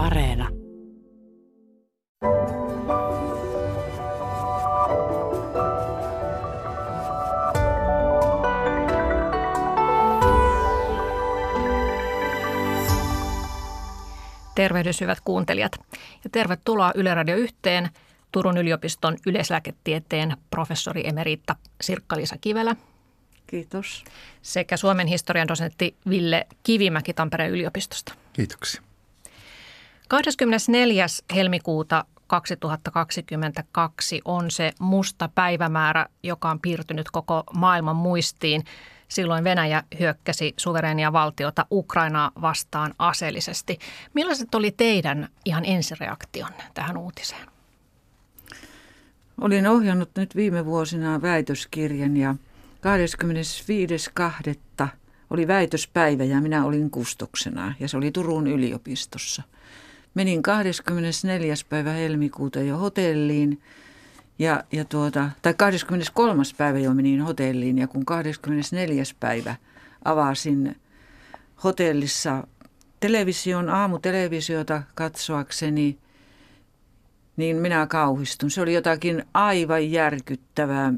Areena. Tervehdys hyvät kuuntelijat ja tervetuloa Yle Radio yhteen Turun yliopiston yleislääketieteen professori emeritta Sirkka-Liisa Kivelä. Kiitos. Sekä Suomen historian dosentti Ville Kivimäki Tampereen yliopistosta. Kiitoksia. 24. helmikuuta 2022 on se musta päivämäärä, joka on piirtynyt koko maailman muistiin. Silloin Venäjä hyökkäsi suvereenia valtiota Ukrainaa vastaan aseellisesti. Millaiset oli teidän ihan ensireaktionne tähän uutiseen? Olin ohjannut nyt viime vuosina väitöskirjan ja 25.2. oli väitöspäivä ja minä olin kustoksena ja se oli Turun yliopistossa. Menin 24. päivä helmikuuta jo hotelliin ja, ja tuota, tai 23. päivä jo menin hotelliin ja kun 24. päivä avasin hotellissa television, aamutelevisiota katsoakseni, niin minä kauhistun. Se oli jotakin aivan järkyttävää,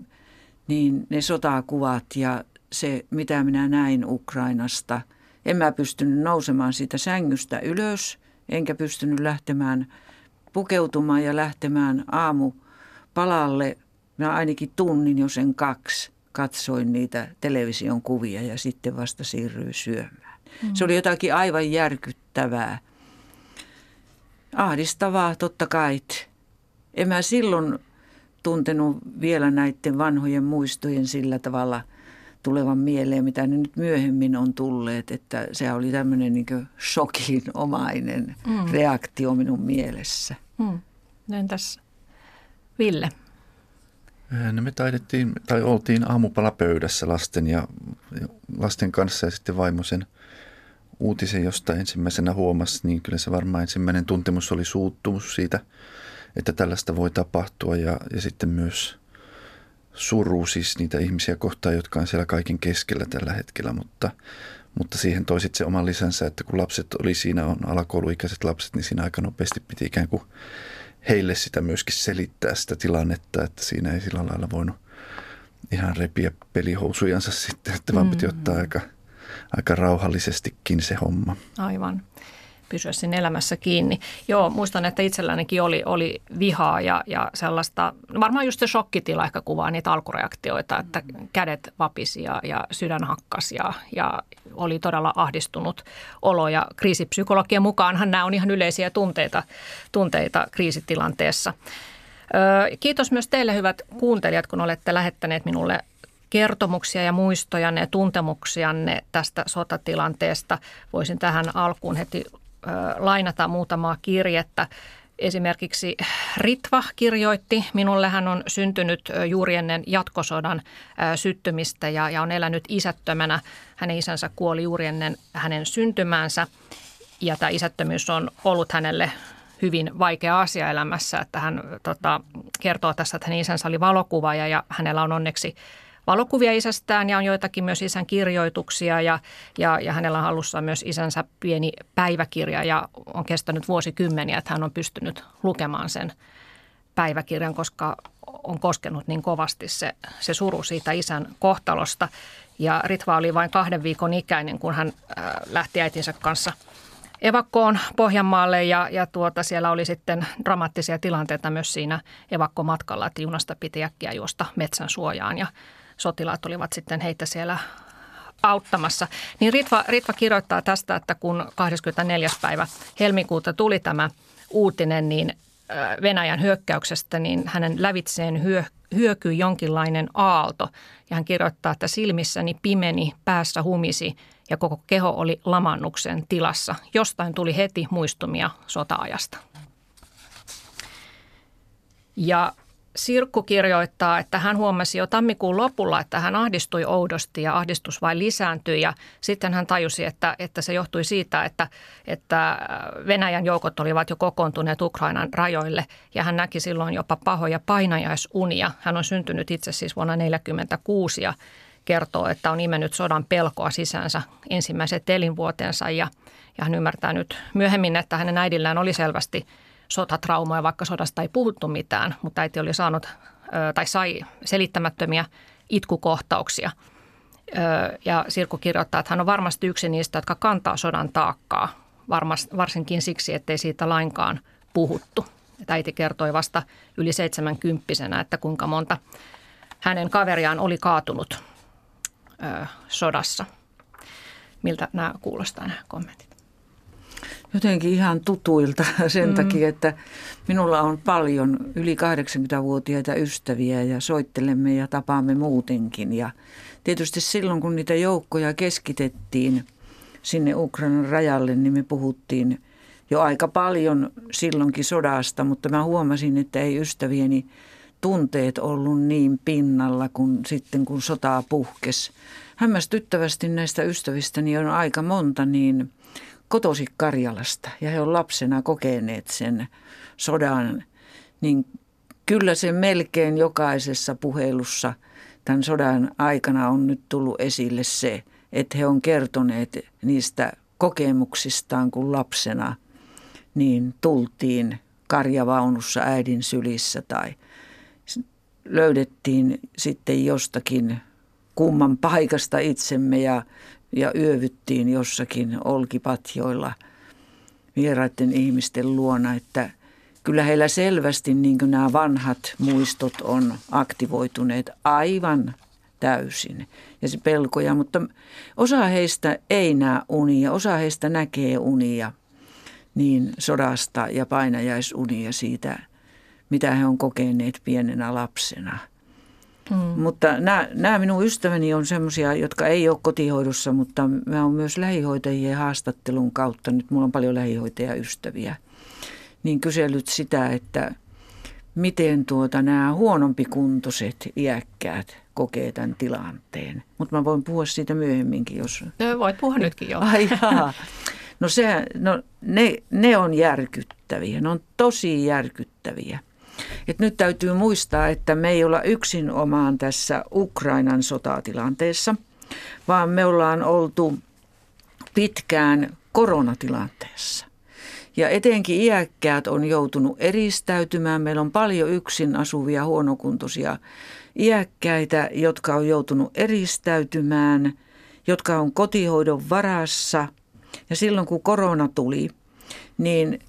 niin ne sotakuvat ja se, mitä minä näin Ukrainasta. En mä pystynyt nousemaan siitä sängystä ylös, enkä pystynyt lähtemään pukeutumaan ja lähtemään aamu palalle. Mä ainakin tunnin jo sen kaksi katsoin niitä television kuvia ja sitten vasta siirryin syömään. Mm. Se oli jotakin aivan järkyttävää. Ahdistavaa totta kai. En mä silloin tuntenut vielä näiden vanhojen muistojen sillä tavalla tulevan mieleen, mitä ne nyt myöhemmin on tulleet, että se oli tämmöinen niin shokinomainen mm. reaktio minun mielessä. Mm. Entäs Ville? No me taidettiin, tai oltiin aamupalapöydässä lasten ja lasten kanssa ja sitten vaimo sen uutisen, josta ensimmäisenä huomasi, niin kyllä se varmaan ensimmäinen tuntemus oli suuttumus siitä, että tällaista voi tapahtua ja, ja sitten myös suru siis niitä ihmisiä kohtaan, jotka on siellä kaiken keskellä tällä hetkellä, mutta, mutta siihen toi sitten se oman lisänsä, että kun lapset oli siinä, on alakouluikäiset lapset, niin siinä aika nopeasti piti ikään kuin heille sitä myöskin selittää sitä tilannetta, että siinä ei sillä lailla voinut ihan repiä pelihousujansa sitten, että vaan piti mm. ottaa aika, aika rauhallisestikin se homma. Aivan pysyä siinä elämässä kiinni. Joo, muistan, että itsellänikin oli, oli vihaa ja, ja sellaista, no varmaan just se shokkitila ehkä kuvaa niitä alkureaktioita, että kädet vapisi ja, ja sydän hakkas ja, ja oli todella ahdistunut olo. Ja kriisipsykologian mukaanhan nämä on ihan yleisiä tunteita, tunteita kriisitilanteessa. Kiitos myös teille hyvät kuuntelijat, kun olette lähettäneet minulle kertomuksia ja muistojanne ja tuntemuksianne tästä sotatilanteesta. Voisin tähän alkuun heti lainata muutamaa kirjettä. Esimerkiksi Ritva kirjoitti, minulle hän on syntynyt juuri ennen jatkosodan syttymistä ja, ja on elänyt isättömänä. Hänen isänsä kuoli juuri ennen hänen syntymäänsä ja tämä isättömyys on ollut hänelle hyvin vaikea asia elämässä, että hän tota, kertoo tässä, että hänen isänsä oli valokuvaaja ja hänellä on onneksi valokuvia isästään ja on joitakin myös isän kirjoituksia ja, ja, ja hänellä on hallussaan myös isänsä pieni päiväkirja ja on kestänyt vuosikymmeniä, että hän on pystynyt lukemaan sen päiväkirjan, koska on koskenut niin kovasti se, se suru siitä isän kohtalosta. Ja Ritva oli vain kahden viikon ikäinen, kun hän äh, lähti äitinsä kanssa evakkoon Pohjanmaalle ja, ja tuota, siellä oli sitten dramaattisia tilanteita myös siinä evakkomatkalla, että junasta piti äkkiä juosta metsän suojaan ja sotilaat olivat sitten heitä siellä auttamassa. Niin Ritva, Ritva kirjoittaa tästä, että kun 24. päivä helmikuuta tuli tämä uutinen, niin Venäjän hyökkäyksestä, niin hänen lävitseen hyö, hyökyi jonkinlainen aalto. Ja hän kirjoittaa, että silmissäni pimeni, päässä humisi ja koko keho oli lamannuksen tilassa. Jostain tuli heti muistumia sotaajasta. Ja Sirkku kirjoittaa, että hän huomasi jo tammikuun lopulla, että hän ahdistui oudosti ja ahdistus vain lisääntyi. Ja sitten hän tajusi, että, että se johtui siitä, että, että Venäjän joukot olivat jo kokoontuneet Ukrainan rajoille. Ja hän näki silloin jopa pahoja painajaisunia. Hän on syntynyt itse siis vuonna 1946 ja kertoo, että on imennyt sodan pelkoa sisäänsä ensimmäiset elinvuotensa ja, Ja hän ymmärtää nyt myöhemmin, että hänen äidillään oli selvästi sotatraumaa, vaikka sodasta ei puhuttu mitään, mutta äiti oli saanut tai sai selittämättömiä itkukohtauksia. Ja Sirku kirjoittaa, että hän on varmasti yksi niistä, jotka kantaa sodan taakkaa, varsinkin siksi, ettei siitä lainkaan puhuttu. Että äiti kertoi vasta yli 70 että kuinka monta hänen kaveriaan oli kaatunut sodassa. Miltä nämä kuulostaa nämä kommentit? Jotenkin ihan tutuilta sen mm. takia, että minulla on paljon yli 80-vuotiaita ystäviä ja soittelemme ja tapaamme muutenkin. Ja tietysti silloin, kun niitä joukkoja keskitettiin sinne Ukrainan rajalle, niin me puhuttiin jo aika paljon silloinkin sodasta, mutta mä huomasin, että ei ystävieni tunteet ollut niin pinnalla kuin sitten, kun sotaa puhkes. Hämmästyttävästi näistä ystävistäni on aika monta niin kotosi Karjalasta ja he on lapsena kokeneet sen sodan, niin kyllä se melkein jokaisessa puhelussa tämän sodan aikana on nyt tullut esille se, että he on kertoneet niistä kokemuksistaan, kun lapsena niin tultiin karjavaunussa äidin sylissä tai löydettiin sitten jostakin kumman paikasta itsemme ja, ja yövyttiin jossakin olkipatjoilla vieraiden ihmisten luona, että kyllä heillä selvästi niin nämä vanhat muistot on aktivoituneet aivan täysin ja se pelkoja, mutta osa heistä ei näe unia, osa heistä näkee unia niin sodasta ja painajaisunia siitä, mitä he on kokeneet pienenä lapsena. Mm. Mutta nämä, nämä minun ystäväni on sellaisia, jotka ei ole kotihoidossa, mutta mä oon myös lähihoitajien haastattelun kautta, nyt mulla on paljon lähihoitajaystäviä, niin kysellyt sitä, että miten tuota nämä huonompikuntoiset iäkkäät kokee tämän tilanteen. Mutta mä voin puhua siitä myöhemminkin, jos... No, voit puhua nytkin jo. Ai jaa. No, se, no ne, ne on järkyttäviä, ne on tosi järkyttäviä. Et nyt täytyy muistaa, että me ei olla yksin omaan tässä Ukrainan sotatilanteessa, vaan me ollaan oltu pitkään koronatilanteessa. Ja etenkin iäkkäät on joutunut eristäytymään. Meillä on paljon yksin asuvia huonokuntoisia iäkkäitä, jotka on joutunut eristäytymään, jotka on kotihoidon varassa. Ja silloin kun korona tuli, niin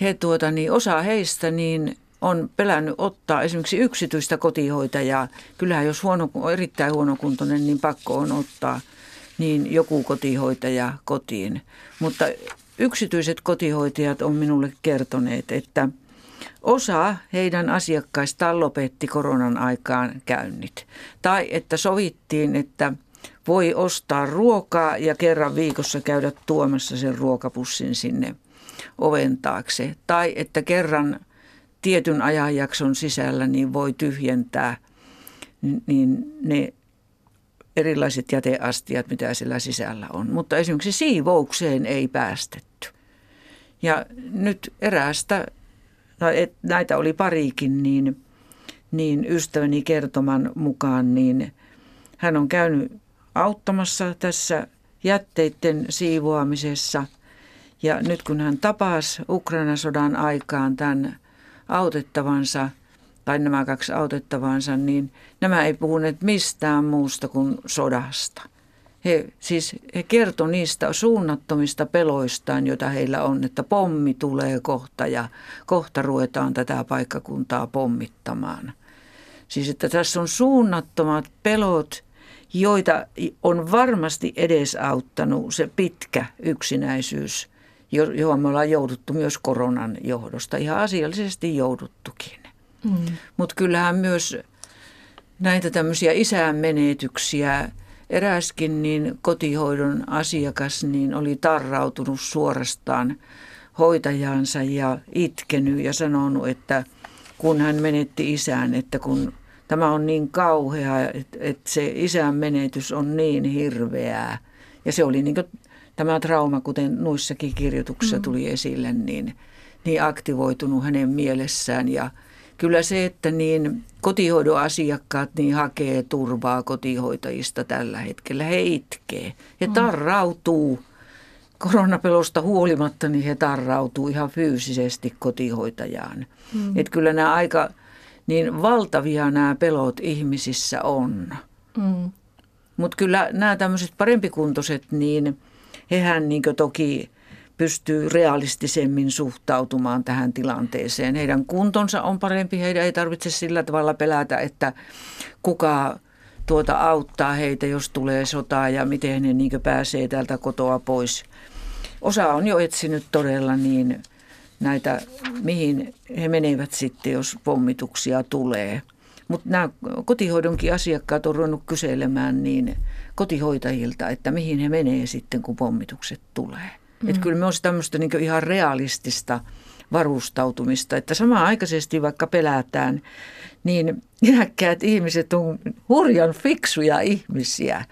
he tuota, niin osa heistä niin on pelännyt ottaa esimerkiksi yksityistä kotihoitajaa. Kyllähän jos huono, on erittäin huonokuntoinen, niin pakko on ottaa niin joku kotihoitaja kotiin. Mutta yksityiset kotihoitajat on minulle kertoneet, että osa heidän asiakkaistaan lopetti koronan aikaan käynnit. Tai että sovittiin, että voi ostaa ruokaa ja kerran viikossa käydä tuomassa sen ruokapussin sinne oven taakse. Tai että kerran tietyn ajanjakson sisällä niin voi tyhjentää niin ne erilaiset jäteastiat, mitä siellä sisällä on. Mutta esimerkiksi siivoukseen ei päästetty. Ja nyt eräästä, tai et, näitä oli parikin, niin, niin ystäväni kertoman mukaan, niin hän on käynyt auttamassa tässä jätteiden siivoamisessa. Ja nyt kun hän tapasi Ukrainan sodan aikaan tämän autettavansa, tai nämä kaksi autettavansa, niin nämä ei puhuneet mistään muusta kuin sodasta. He, siis he kertoi niistä suunnattomista peloistaan, joita heillä on, että pommi tulee kohta ja kohta ruvetaan tätä paikkakuntaa pommittamaan. Siis että tässä on suunnattomat pelot, joita on varmasti edesauttanut se pitkä yksinäisyys – johon me ollaan jouduttu myös koronan johdosta. Ihan asiallisesti jouduttukin. Mm. Mutta kyllähän myös näitä tämmöisiä isän menetyksiä, eräskin niin kotihoidon asiakas niin oli tarrautunut suorastaan hoitajansa ja itkenyt ja sanonut, että kun hän menetti isän, että kun tämä on niin kauhea, että, että se isän menetys on niin hirveää. Ja se oli niin tämä trauma, kuten nuissakin kirjoituksissa mm. tuli esille, niin, niin aktivoitunut hänen mielessään. Ja kyllä se, että niin kotihoidon asiakkaat niin hakee turvaa kotihoitajista tällä hetkellä, he itkee ja mm. tarrautuu koronapelosta huolimatta, niin he tarrautuu ihan fyysisesti kotihoitajaan. Mm. Että kyllä nämä aika niin valtavia nämä pelot ihmisissä on. Mm. Mutta kyllä nämä tämmöiset parempikuntoiset, niin hehän niin toki pystyy realistisemmin suhtautumaan tähän tilanteeseen. Heidän kuntonsa on parempi, heidän ei tarvitse sillä tavalla pelätä, että kuka tuota auttaa heitä, jos tulee sotaa ja miten ne niin pääsee täältä kotoa pois. Osa on jo etsinyt todella niin näitä, mihin he menevät sitten, jos pommituksia tulee. Mutta nämä kotihoidonkin asiakkaat on ruvennut kyselemään niin kotihoitajilta, että mihin he menee sitten, kun pommitukset tulee. Mm. Että kyllä me on tämmöistä niin ihan realistista varustautumista, että samaan aikaisesti vaikka pelätään, niin iäkkäät ihmiset on hurjan fiksuja ihmisiä.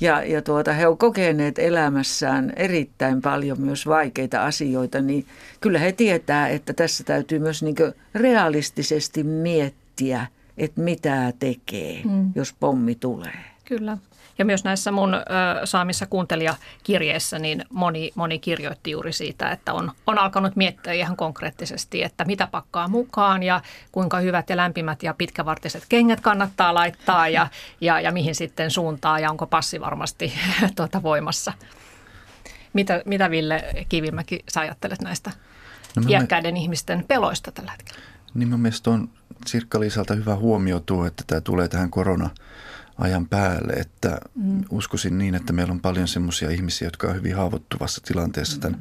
Ja, ja tuota, he ovat kokeneet elämässään erittäin paljon myös vaikeita asioita, niin kyllä he tietää, että tässä täytyy myös niin realistisesti miettiä, että mitä tekee, mm. jos pommi tulee. Kyllä. Ja myös näissä mun ö, saamissa kuuntelijakirjeissä niin moni, moni kirjoitti juuri siitä, että on, on alkanut miettiä ihan konkreettisesti, että mitä pakkaa mukaan ja kuinka hyvät ja lämpimät ja pitkävartiset kengät kannattaa laittaa ja, ja, ja mihin sitten suuntaa ja onko passi varmasti tuota voimassa. Mitä, mitä Ville Kivimäki sä ajattelet näistä no iäkkäiden me... ihmisten peloista tällä hetkellä? Niin mun mielestä on Sirkka-Liisalta hyvä huomio tuo, että tämä tulee tähän korona ajan päälle, että mm. uskoisin niin, että meillä on paljon semmoisia ihmisiä, jotka on hyvin haavoittuvassa tilanteessa tämän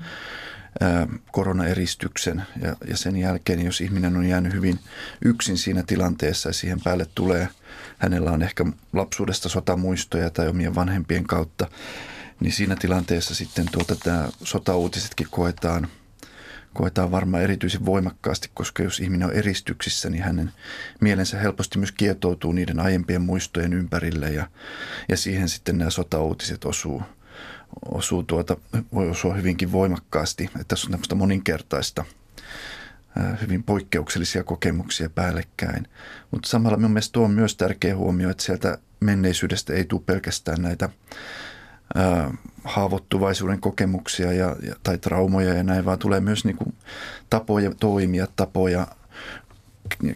mm. koronaeristyksen ja, ja sen jälkeen, jos ihminen on jäänyt hyvin yksin siinä tilanteessa ja siihen päälle tulee, hänellä on ehkä lapsuudesta sotamuistoja tai omien vanhempien kautta, niin siinä tilanteessa sitten tuota, tämä sotauutisetkin koetaan – koetaan varmaan erityisen voimakkaasti, koska jos ihminen on eristyksissä, niin hänen mielensä helposti myös kietoutuu niiden aiempien muistojen ympärille ja, ja siihen sitten nämä sotauutiset osuu, osuu tuota, voi osua hyvinkin voimakkaasti, että tässä on tämmöistä moninkertaista hyvin poikkeuksellisia kokemuksia päällekkäin. Mutta samalla minun mielestä tuo on myös tärkeä huomio, että sieltä menneisyydestä ei tule pelkästään näitä haavoittuvaisuuden kokemuksia ja, ja, tai traumoja ja näin, vaan tulee myös niin kuin tapoja toimia, tapoja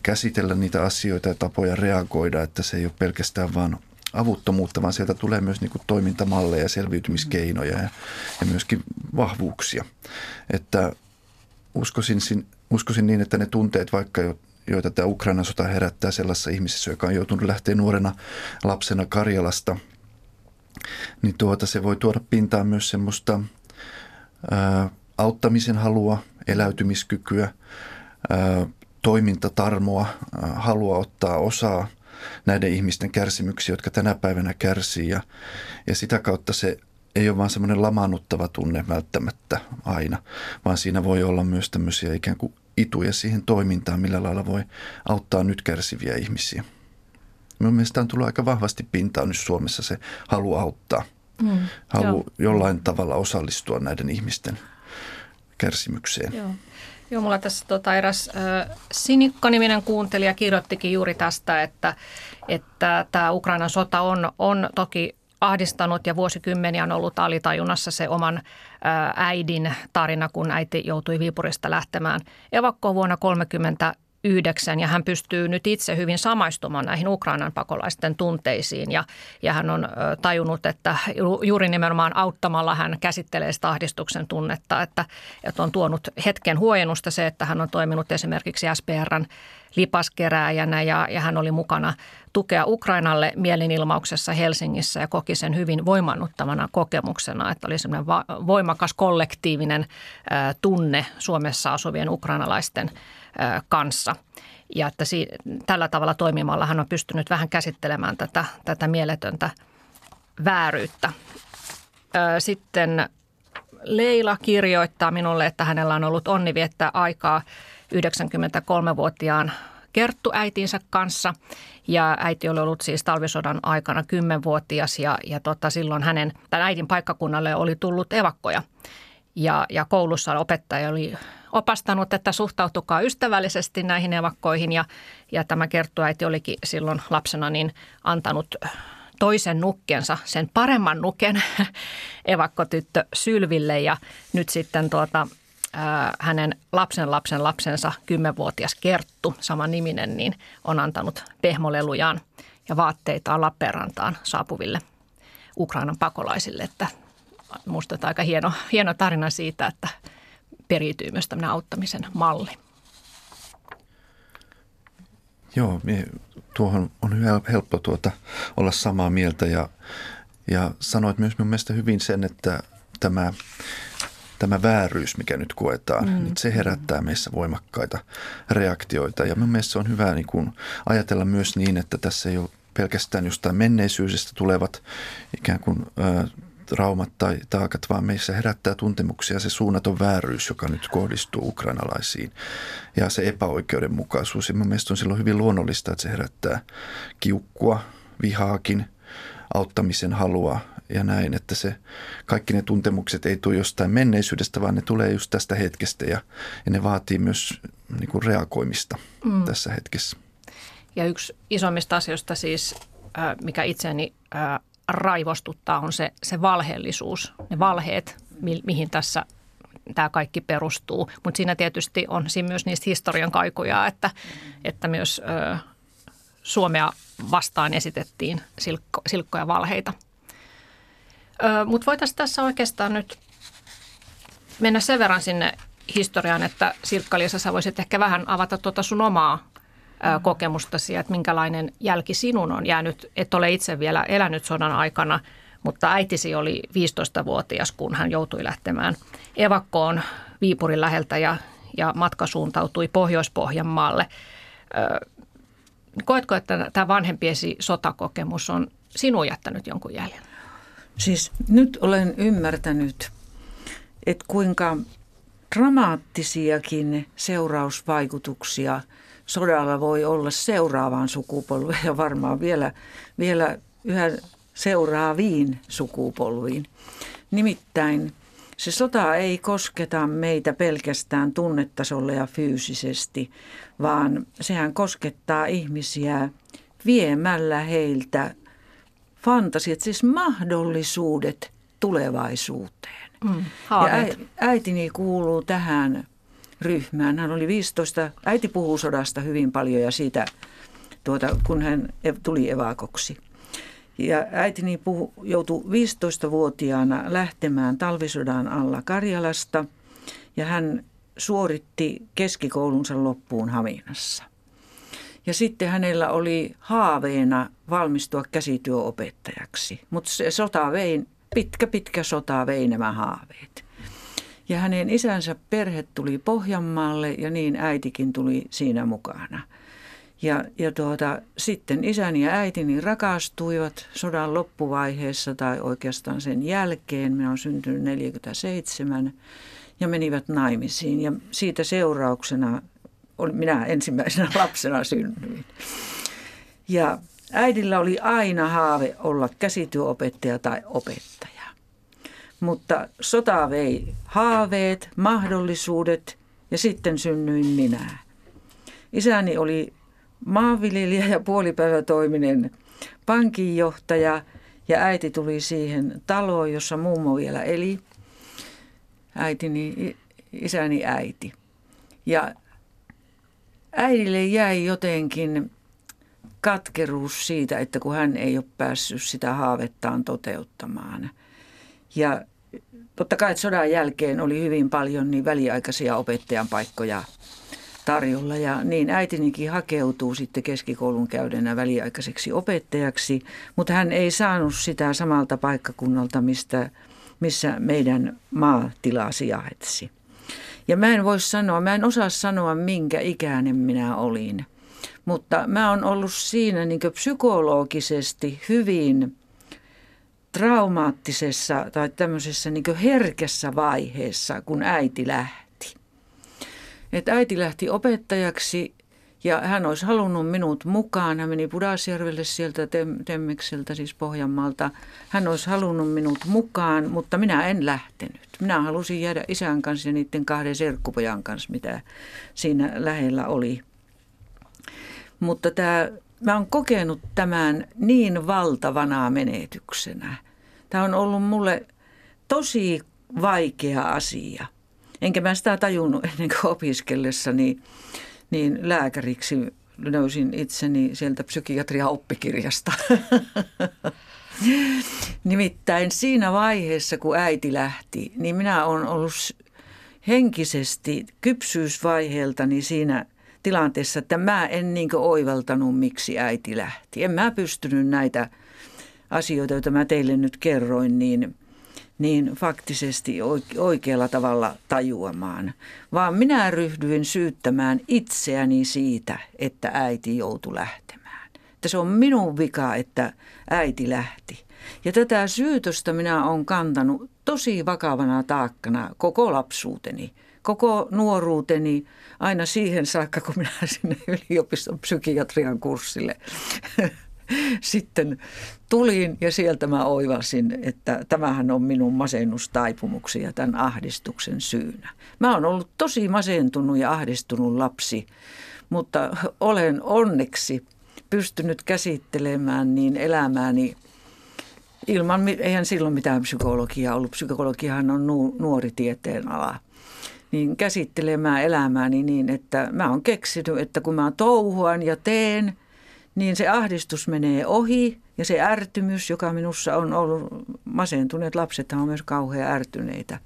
käsitellä niitä asioita ja tapoja reagoida, että se ei ole pelkästään vaan avuttomuutta, vaan sieltä tulee myös niin kuin toimintamalleja, selviytymiskeinoja ja, ja myöskin vahvuuksia. Että uskoisin, uskoisin niin, että ne tunteet, vaikka jo, joita tämä Ukrainan sota herättää sellaisessa ihmisessä, joka on joutunut lähteä nuorena lapsena Karjalasta – niin tuota, se voi tuoda pintaan myös semmoista ää, auttamisen halua, eläytymiskykyä, ää, toimintatarmoa, ää, halua ottaa osaa näiden ihmisten kärsimyksiä, jotka tänä päivänä kärsii. Ja, ja sitä kautta se ei ole vaan semmoinen lamaannuttava tunne välttämättä aina, vaan siinä voi olla myös tämmöisiä ikään kuin ituja siihen toimintaan, millä lailla voi auttaa nyt kärsiviä ihmisiä. Minun mielestä on tullut aika vahvasti pintaan nyt Suomessa se halu auttaa. Mm, halu joo. jollain tavalla osallistua näiden ihmisten kärsimykseen. Joo. Joo, mulla tässä tota eräs äh, Sinikka-niminen kuuntelija kirjoittikin juuri tästä, että, että tämä Ukrainan sota on, on toki ahdistanut ja vuosikymmeniä on ollut alitajunnassa se oman äidin tarina, kun äiti joutui Viipurista lähtemään evakkoon vuonna 30 yhdeksän ja hän pystyy nyt itse hyvin samaistumaan näihin Ukrainan pakolaisten tunteisiin. Ja, ja hän on tajunnut, että juuri nimenomaan auttamalla hän käsittelee sitä ahdistuksen tunnetta, että, että on tuonut hetken huojennusta se, että hän on toiminut esimerkiksi SPRn lipaskerääjänä ja, ja hän oli mukana tukea Ukrainalle mielenilmauksessa Helsingissä ja koki sen hyvin voimannuttavana kokemuksena, että oli semmoinen voimakas kollektiivinen tunne Suomessa asuvien ukrainalaisten kanssa. Ja että si- tällä tavalla toimimalla hän on pystynyt vähän käsittelemään tätä, tätä mieletöntä vääryyttä. Sitten Leila kirjoittaa minulle, että hänellä on ollut onni viettää aikaa 93-vuotiaan Kerttu äitinsä kanssa. Ja äiti oli ollut siis talvisodan aikana kymmenvuotias ja, ja tota, silloin hänen, tämän äidin paikkakunnalle oli tullut evakkoja. Ja, ja koulussa opettaja oli opastanut, että suhtautukaa ystävällisesti näihin evakkoihin ja, ja tämä Kerttu äiti olikin silloin lapsena niin antanut toisen nukkensa, sen paremman nuken evakkotyttö Sylville ja nyt sitten tuota, hänen lapsen lapsen lapsensa, kymmenvuotias Kerttu, sama niminen, niin on antanut pehmolelujaan ja vaatteitaan Lappeenrantaan saapuville Ukrainan pakolaisille. Että musta aika hieno, hieno tarina siitä, että periytyy myös tämmöinen auttamisen malli. Joo, mie, tuohon on hyvä, helppo tuota, olla samaa mieltä ja, ja sanoit myös mun mielestä hyvin sen, että tämä, tämä vääryys, mikä nyt koetaan, mm. niin se herättää meissä voimakkaita reaktioita. Ja mun mielestä se on hyvä niin kuin ajatella myös niin, että tässä ei ole pelkästään jostain menneisyydestä tulevat ikään kuin ö, traumat tai taakat, vaan meissä herättää tuntemuksia se suunnaton vääryys, joka nyt kohdistuu ukrainalaisiin ja se epäoikeudenmukaisuus. Ja mun mielestä on silloin hyvin luonnollista, että se herättää kiukkua, vihaakin, auttamisen halua ja näin, että se, kaikki ne tuntemukset ei tule jostain menneisyydestä, vaan ne tulee just tästä hetkestä ja, ja ne vaatii myös niin kuin reagoimista mm. tässä hetkessä. Ja yksi isommista asioista siis, mikä itseäni raivostuttaa, on se, se valheellisuus, ne valheet, mi, mihin tässä tämä kaikki perustuu. Mutta siinä tietysti on siinä myös niistä historian kaikuja, että, että myös ö, Suomea vastaan esitettiin silkko, silkkoja valheita. Mutta voitaisiin tässä oikeastaan nyt mennä sen verran sinne historiaan, että Sirkka-Liisa, sä voisit ehkä vähän avata tuota sun omaa kokemustasi, että minkälainen jälki sinun on jäänyt. Et ole itse vielä elänyt sodan aikana, mutta äitisi oli 15-vuotias, kun hän joutui lähtemään evakkoon Viipurin läheltä ja, ja matka suuntautui Pohjois-Pohjanmaalle. Koetko, että tämä vanhempiesi sotakokemus on sinun jättänyt jonkun jäljen? Siis nyt olen ymmärtänyt, että kuinka dramaattisiakin seurausvaikutuksia – sodalla voi olla seuraavaan sukupolveen ja varmaan vielä, vielä yhä seuraaviin sukupolviin. Nimittäin se sota ei kosketa meitä pelkästään tunnetasolla ja fyysisesti, vaan sehän koskettaa ihmisiä viemällä heiltä fantasiat, siis mahdollisuudet tulevaisuuteen. Mm, ja äitini kuuluu tähän ryhmään. Hän oli 15, äiti puhuu sodasta hyvin paljon ja siitä, tuota, kun hän tuli evakoksi. Ja äitini puhu, joutui 15-vuotiaana lähtemään talvisodan alla Karjalasta ja hän suoritti keskikoulunsa loppuun Haminassa. Ja sitten hänellä oli haaveena valmistua käsityöopettajaksi, mutta se sota vei, pitkä pitkä sota vei nämä haaveet. Ja hänen isänsä perhe tuli Pohjanmaalle ja niin äitikin tuli siinä mukana. Ja, ja tuota, sitten isäni ja äitini rakastuivat sodan loppuvaiheessa tai oikeastaan sen jälkeen. Minä olen syntynyt 47 ja menivät naimisiin. Ja siitä seurauksena minä ensimmäisenä lapsena synnyin. Ja äidillä oli aina haave olla käsityöopettaja tai opettaja. Mutta sota vei haaveet, mahdollisuudet ja sitten synnyin minä. Isäni oli maanviljelijä ja puolipäivätoiminen pankinjohtaja ja äiti tuli siihen taloon, jossa mummo vielä eli. Äitini, isäni äiti. Ja äidille jäi jotenkin katkeruus siitä, että kun hän ei ole päässyt sitä haavettaan toteuttamaan – ja totta kai sodan jälkeen oli hyvin paljon niin väliaikaisia opettajan paikkoja tarjolla ja niin äitinikin hakeutuu sitten keskikoulun käydenä väliaikaiseksi opettajaksi, mutta hän ei saanut sitä samalta paikkakunnalta, mistä, missä meidän maatila sijaitsi. Ja mä en voi sanoa, mä en osaa sanoa minkä ikäinen minä olin, mutta mä oon ollut siinä niin psykologisesti hyvin traumaattisessa tai tämmöisessä niin herkässä vaiheessa, kun äiti lähti. Et äiti lähti opettajaksi ja hän olisi halunnut minut mukaan. Hän meni Pudasjärvelle sieltä Temmekseltä, siis Pohjanmaalta. Hän olisi halunnut minut mukaan, mutta minä en lähtenyt. Minä halusin jäädä isän kanssa ja niiden kahden serkkupojan kanssa, mitä siinä lähellä oli. Mutta tämä mä oon kokenut tämän niin valtavana menetyksenä. Tämä on ollut mulle tosi vaikea asia. Enkä mä sitä tajunnut ennen kuin opiskellessani niin lääkäriksi löysin itseni sieltä psykiatria oppikirjasta. Nimittäin siinä vaiheessa, kun äiti lähti, niin minä olen ollut henkisesti kypsyysvaiheeltani siinä tilanteessa, että mä en niin oivaltanut, miksi äiti lähti. En mä pystynyt näitä asioita, joita mä teille nyt kerroin, niin, niin faktisesti oikealla tavalla tajuamaan. Vaan minä ryhdyin syyttämään itseäni siitä, että äiti joutui lähtemään. Että se on minun vika, että äiti lähti. Ja tätä syytöstä minä olen kantanut tosi vakavana taakkana koko lapsuuteni, koko nuoruuteni, aina siihen saakka, kun minä sinne yliopiston psykiatrian kurssille sitten tulin ja sieltä mä oivasin, että tämähän on minun masennustaipumuksi ja tämän ahdistuksen syynä. Mä oon ollut tosi masentunut ja ahdistunut lapsi, mutta olen onneksi pystynyt käsittelemään niin elämääni ilman, eihän silloin mitään psykologiaa ollut. Psykologiahan on nuori tieteen ala niin käsittelemään elämääni niin, että mä oon keksinyt, että kun mä touhuan ja teen, niin se ahdistus menee ohi ja se ärtymys, joka minussa on ollut, masentuneet lapset on myös kauhean ärtyneitä,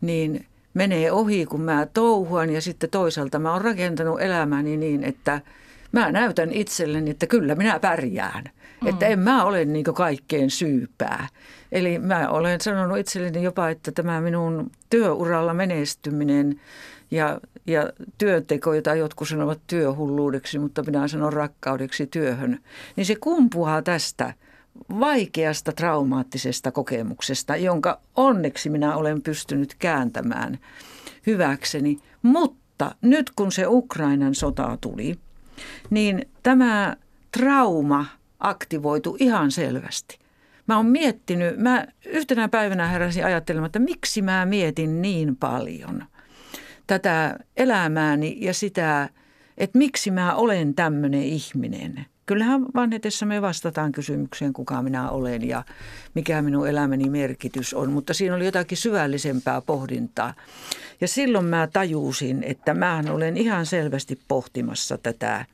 niin menee ohi, kun mä touhuan ja sitten toisaalta mä oon rakentanut elämäni niin, että mä näytän itselleni, että kyllä minä pärjään. Mm. Että en mä ole niin kaikkeen syypää. Eli mä olen sanonut itselleni jopa, että tämä minun työuralla menestyminen ja, ja työnteko, jota jotkut sanovat työhulluudeksi, mutta minä sanon rakkaudeksi työhön, niin se kumpuaa tästä vaikeasta traumaattisesta kokemuksesta, jonka onneksi minä olen pystynyt kääntämään hyväkseni. Mutta nyt kun se Ukrainan sota tuli, niin tämä trauma aktivoitu ihan selvästi. Mä oon miettinyt, mä yhtenä päivänä heräsin ajattelemaan, että miksi mä mietin niin paljon tätä elämääni ja sitä, että miksi mä olen tämmöinen ihminen. Kyllähän vanhetessa me vastataan kysymykseen, kuka minä olen ja mikä minun elämäni merkitys on, mutta siinä oli jotakin syvällisempää pohdintaa. Ja silloin mä tajusin, että mä olen ihan selvästi pohtimassa tätä,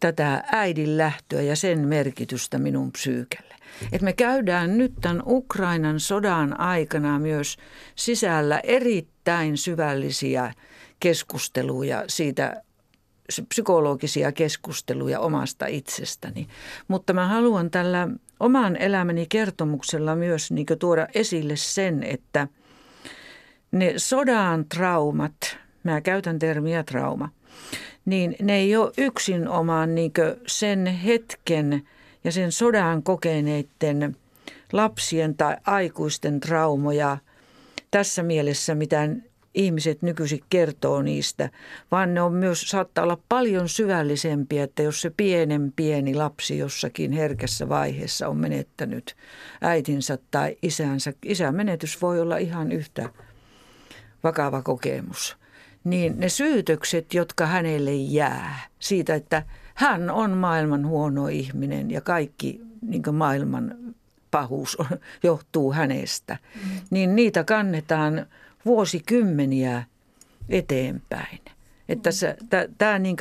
tätä äidin lähtöä ja sen merkitystä minun psyykelle. Et me käydään nyt tämän Ukrainan sodan aikana myös sisällä erittäin syvällisiä keskusteluja siitä psykologisia keskusteluja omasta itsestäni. Mutta mä haluan tällä oman elämäni kertomuksella myös niin tuoda esille sen, että ne sodan traumat, mä käytän termiä trauma, niin ne ei ole yksin omaan niin sen hetken ja sen sodan kokeneiden lapsien tai aikuisten traumoja tässä mielessä, mitä ihmiset nykyisin kertoo niistä, vaan ne on myös, saattaa olla paljon syvällisempiä, että jos se pienen pieni lapsi jossakin herkässä vaiheessa on menettänyt äitinsä tai isänsä, isän menetys voi olla ihan yhtä vakava kokemus, niin ne syytökset, jotka hänelle jää siitä, että hän on maailman huono ihminen ja kaikki niin maailman pahuus johtuu hänestä, mm. niin niitä kannetaan – vuosikymmeniä eteenpäin. Että tämä niin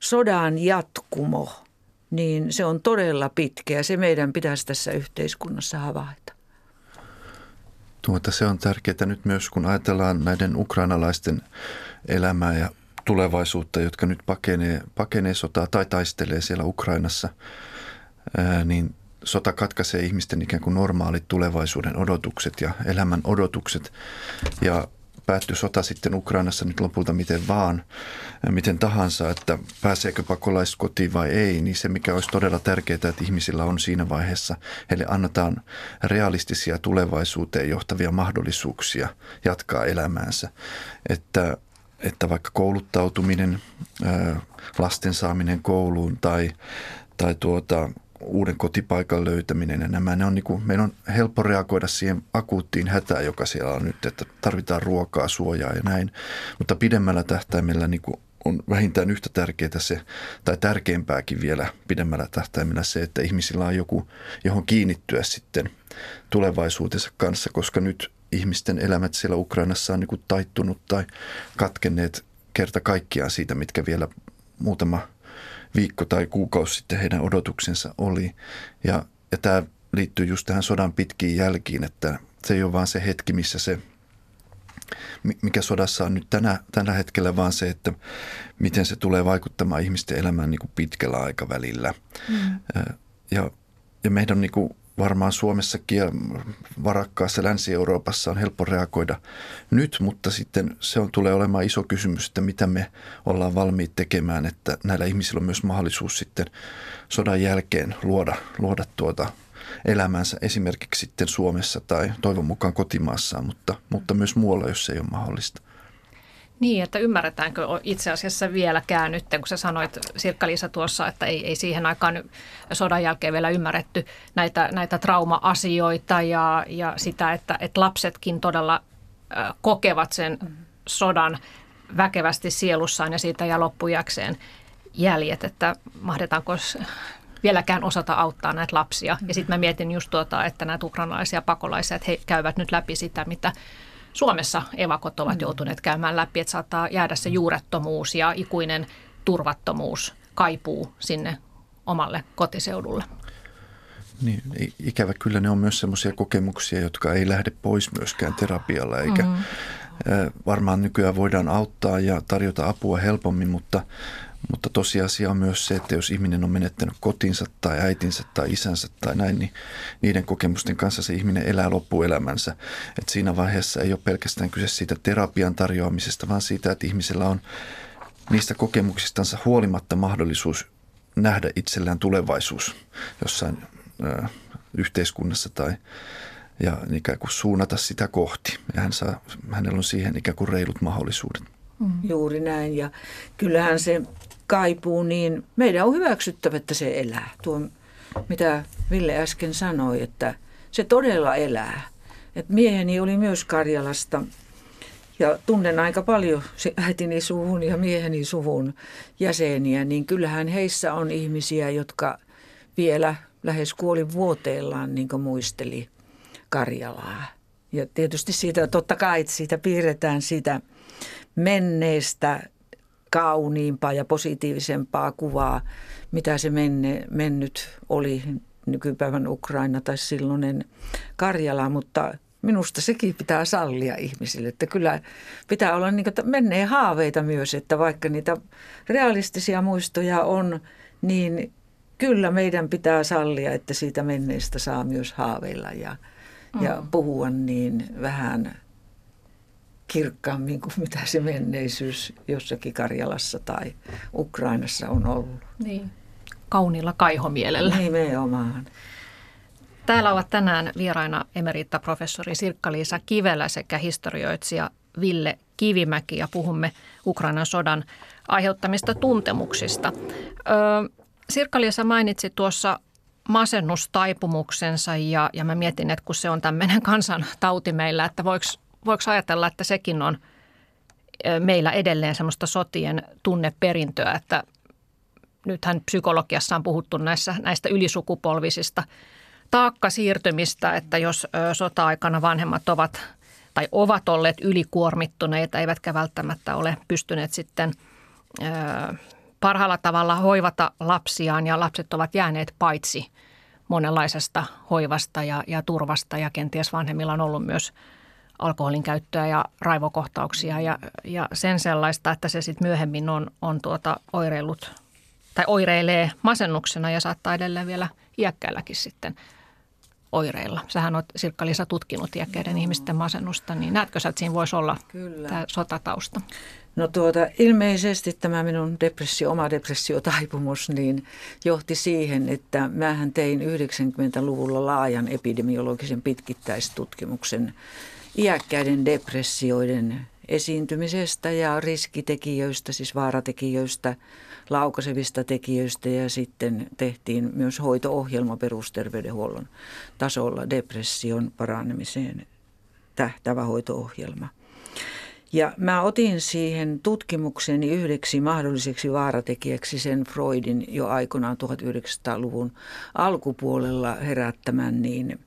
sodan jatkumo, niin se on todella pitkä ja se meidän pitäisi tässä yhteiskunnassa havaita. Tuota, se on tärkeää nyt myös, kun ajatellaan näiden ukrainalaisten elämää ja tulevaisuutta, jotka nyt pakenee, pakenee sotaa tai taistelee siellä Ukrainassa, ää, niin sota katkaisee ihmisten ikään kuin normaalit tulevaisuuden odotukset ja elämän odotukset. Ja päättyi sota sitten Ukrainassa nyt lopulta miten vaan, miten tahansa, että pääseekö pakolaiset kotiin vai ei, niin se mikä olisi todella tärkeää, että ihmisillä on siinä vaiheessa, heille annetaan realistisia tulevaisuuteen johtavia mahdollisuuksia jatkaa elämäänsä. Että, että vaikka kouluttautuminen, lasten saaminen kouluun tai, tai tuota, uuden kotipaikan löytäminen ja nämä, ne on niin kuin, meidän on helppo reagoida siihen akuuttiin hätään, joka siellä on nyt, että tarvitaan ruokaa, suojaa ja näin. Mutta pidemmällä tähtäimellä niin kuin on vähintään yhtä tärkeää se, tai tärkeämpääkin vielä pidemmällä tähtäimellä se, että ihmisillä on joku, johon kiinnittyä sitten tulevaisuutensa kanssa, koska nyt ihmisten elämät siellä Ukrainassa on niin kuin taittunut tai katkenneet kerta kaikkiaan siitä, mitkä vielä muutama viikko tai kuukausi sitten heidän odotuksensa oli. Ja, ja tämä liittyy just tähän sodan pitkiin jälkiin, että se ei ole vaan se hetki, missä se mikä sodassa on nyt tänä, tällä hetkellä, vaan se, että miten se tulee vaikuttamaan ihmisten elämään niin kuin pitkällä aikavälillä. Mm. Ja, ja meidän niin kuin varmaan Suomessakin ja varakkaassa Länsi-Euroopassa on helppo reagoida nyt, mutta sitten se on, tulee olemaan iso kysymys, että mitä me ollaan valmiit tekemään, että näillä ihmisillä on myös mahdollisuus sitten sodan jälkeen luoda, luoda tuota elämänsä esimerkiksi sitten Suomessa tai toivon mukaan kotimaassaan, mutta, mutta myös muualla, jos se ei ole mahdollista. Niin, että ymmärretäänkö itse asiassa vieläkään nyt, kun sä sanoit Sirkka-Liisa tuossa, että ei, ei siihen aikaan sodan jälkeen vielä ymmärretty näitä, näitä trauma-asioita ja, ja sitä, että, että lapsetkin todella kokevat sen sodan väkevästi sielussaan ja siitä ja loppujäkseen jäljet, että mahdetaanko vieläkään osata auttaa näitä lapsia. Ja sitten mä mietin just tuota, että näitä ukrainalaisia pakolaisia, että he käyvät nyt läpi sitä, mitä Suomessa evakot ovat mm. joutuneet käymään läpi, että saattaa jäädä se juurettomuus ja ikuinen turvattomuus kaipuu sinne omalle kotiseudulle. Niin, ikävä kyllä ne on myös sellaisia kokemuksia, jotka ei lähde pois myöskään terapialla, eikä mm. varmaan nykyään voidaan auttaa ja tarjota apua helpommin, mutta mutta tosiasia on myös se, että jos ihminen on menettänyt kotinsa tai äitinsä tai isänsä tai näin, niin niiden kokemusten kanssa se ihminen elää loppuelämänsä. Et siinä vaiheessa ei ole pelkästään kyse siitä terapian tarjoamisesta, vaan siitä, että ihmisellä on niistä kokemuksistansa huolimatta mahdollisuus nähdä itsellään tulevaisuus jossain ö, yhteiskunnassa tai ja ikään kuin suunnata sitä kohti. Ja hän saa, hänellä on siihen ikään kuin reilut mahdollisuudet. Mm. Juuri näin. Ja kyllähän se kaipuu, niin meidän on hyväksyttävä, että se elää. Tuo, mitä Ville äsken sanoi, että se todella elää. Et mieheni oli myös Karjalasta ja tunnen aika paljon se äitini suvun ja mieheni suvun jäseniä, niin kyllähän heissä on ihmisiä, jotka vielä lähes kuoli vuoteellaan niin muisteli Karjalaa. Ja tietysti siitä, totta kai siitä piirretään sitä menneestä kauniimpaa ja positiivisempaa kuvaa, mitä se menne, mennyt oli nykypäivän Ukraina tai silloinen Karjala, mutta minusta sekin pitää sallia ihmisille, että kyllä pitää olla niin menneen haaveita myös, että vaikka niitä realistisia muistoja on, niin kyllä meidän pitää sallia, että siitä menneestä saa myös haaveilla ja, mm. ja puhua niin vähän kirkkaammin kuin mitä se menneisyys jossakin Karjalassa tai Ukrainassa on ollut. Niin, kauniilla kaihomielellä. Nimenomaan. Täällä ovat tänään vieraina emeritta-professori Sirkka-Liisa Kivelä sekä historioitsija Ville Kivimäki ja puhumme Ukrainan sodan aiheuttamista tuntemuksista. Sirkka-Liisa mainitsi tuossa masennustaipumuksensa ja, ja mä mietin, että kun se on tämmöinen kansantauti meillä, että voiko voiko ajatella, että sekin on meillä edelleen semmoista sotien tunneperintöä, että nythän psykologiassa on puhuttu näissä, näistä ylisukupolvisista taakkasiirtymistä, että jos sota-aikana vanhemmat ovat tai ovat olleet ylikuormittuneita, eivätkä välttämättä ole pystyneet sitten parhaalla tavalla hoivata lapsiaan ja lapset ovat jääneet paitsi monenlaisesta hoivasta ja, ja turvasta ja kenties vanhemmilla on ollut myös – alkoholin käyttöä ja raivokohtauksia ja, ja sen sellaista, että se sitten myöhemmin on, on tuota oireillut tai oireilee masennuksena ja saattaa edelleen vielä iäkkäälläkin sitten oireilla. Sähän olet Sirkka-Liisa tutkinut iäkkäiden no. ihmisten masennusta, niin näetkö sä, että siinä voisi olla Kyllä. tämä sotatausta? No tuota, ilmeisesti tämä minun depressio, oma depressiotaipumus niin johti siihen, että mähän tein 90-luvulla laajan epidemiologisen pitkittäistutkimuksen iäkkäiden depressioiden esiintymisestä ja riskitekijöistä, siis vaaratekijöistä, laukaisevista tekijöistä ja sitten tehtiin myös hoito-ohjelma perusterveydenhuollon tasolla depression paranemiseen tähtävä hoito-ohjelma. Ja mä otin siihen tutkimukseni yhdeksi mahdolliseksi vaaratekijäksi sen Freudin jo aikoinaan 1900-luvun alkupuolella herättämän niin,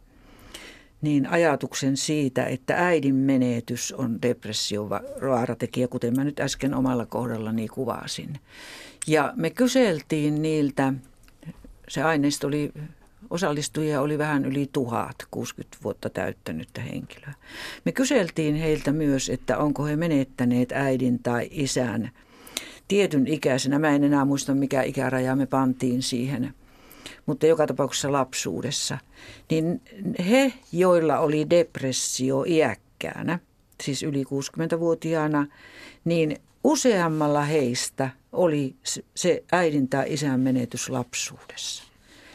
niin ajatuksen siitä, että äidin menetys on depression vaaratekijä, kuten mä nyt äsken omalla kohdallani kuvasin. Ja me kyseltiin niiltä, se aineisto oli Osallistujia oli vähän yli tuhat 60 vuotta täyttänyttä henkilöä. Me kyseltiin heiltä myös, että onko he menettäneet äidin tai isän tietyn ikäisenä. Mä en enää muista, mikä ikäraja me pantiin siihen, mutta joka tapauksessa lapsuudessa. Niin he, joilla oli depressio iäkkäänä, siis yli 60-vuotiaana, niin useammalla heistä oli se äidin tai isän menetys lapsuudessa.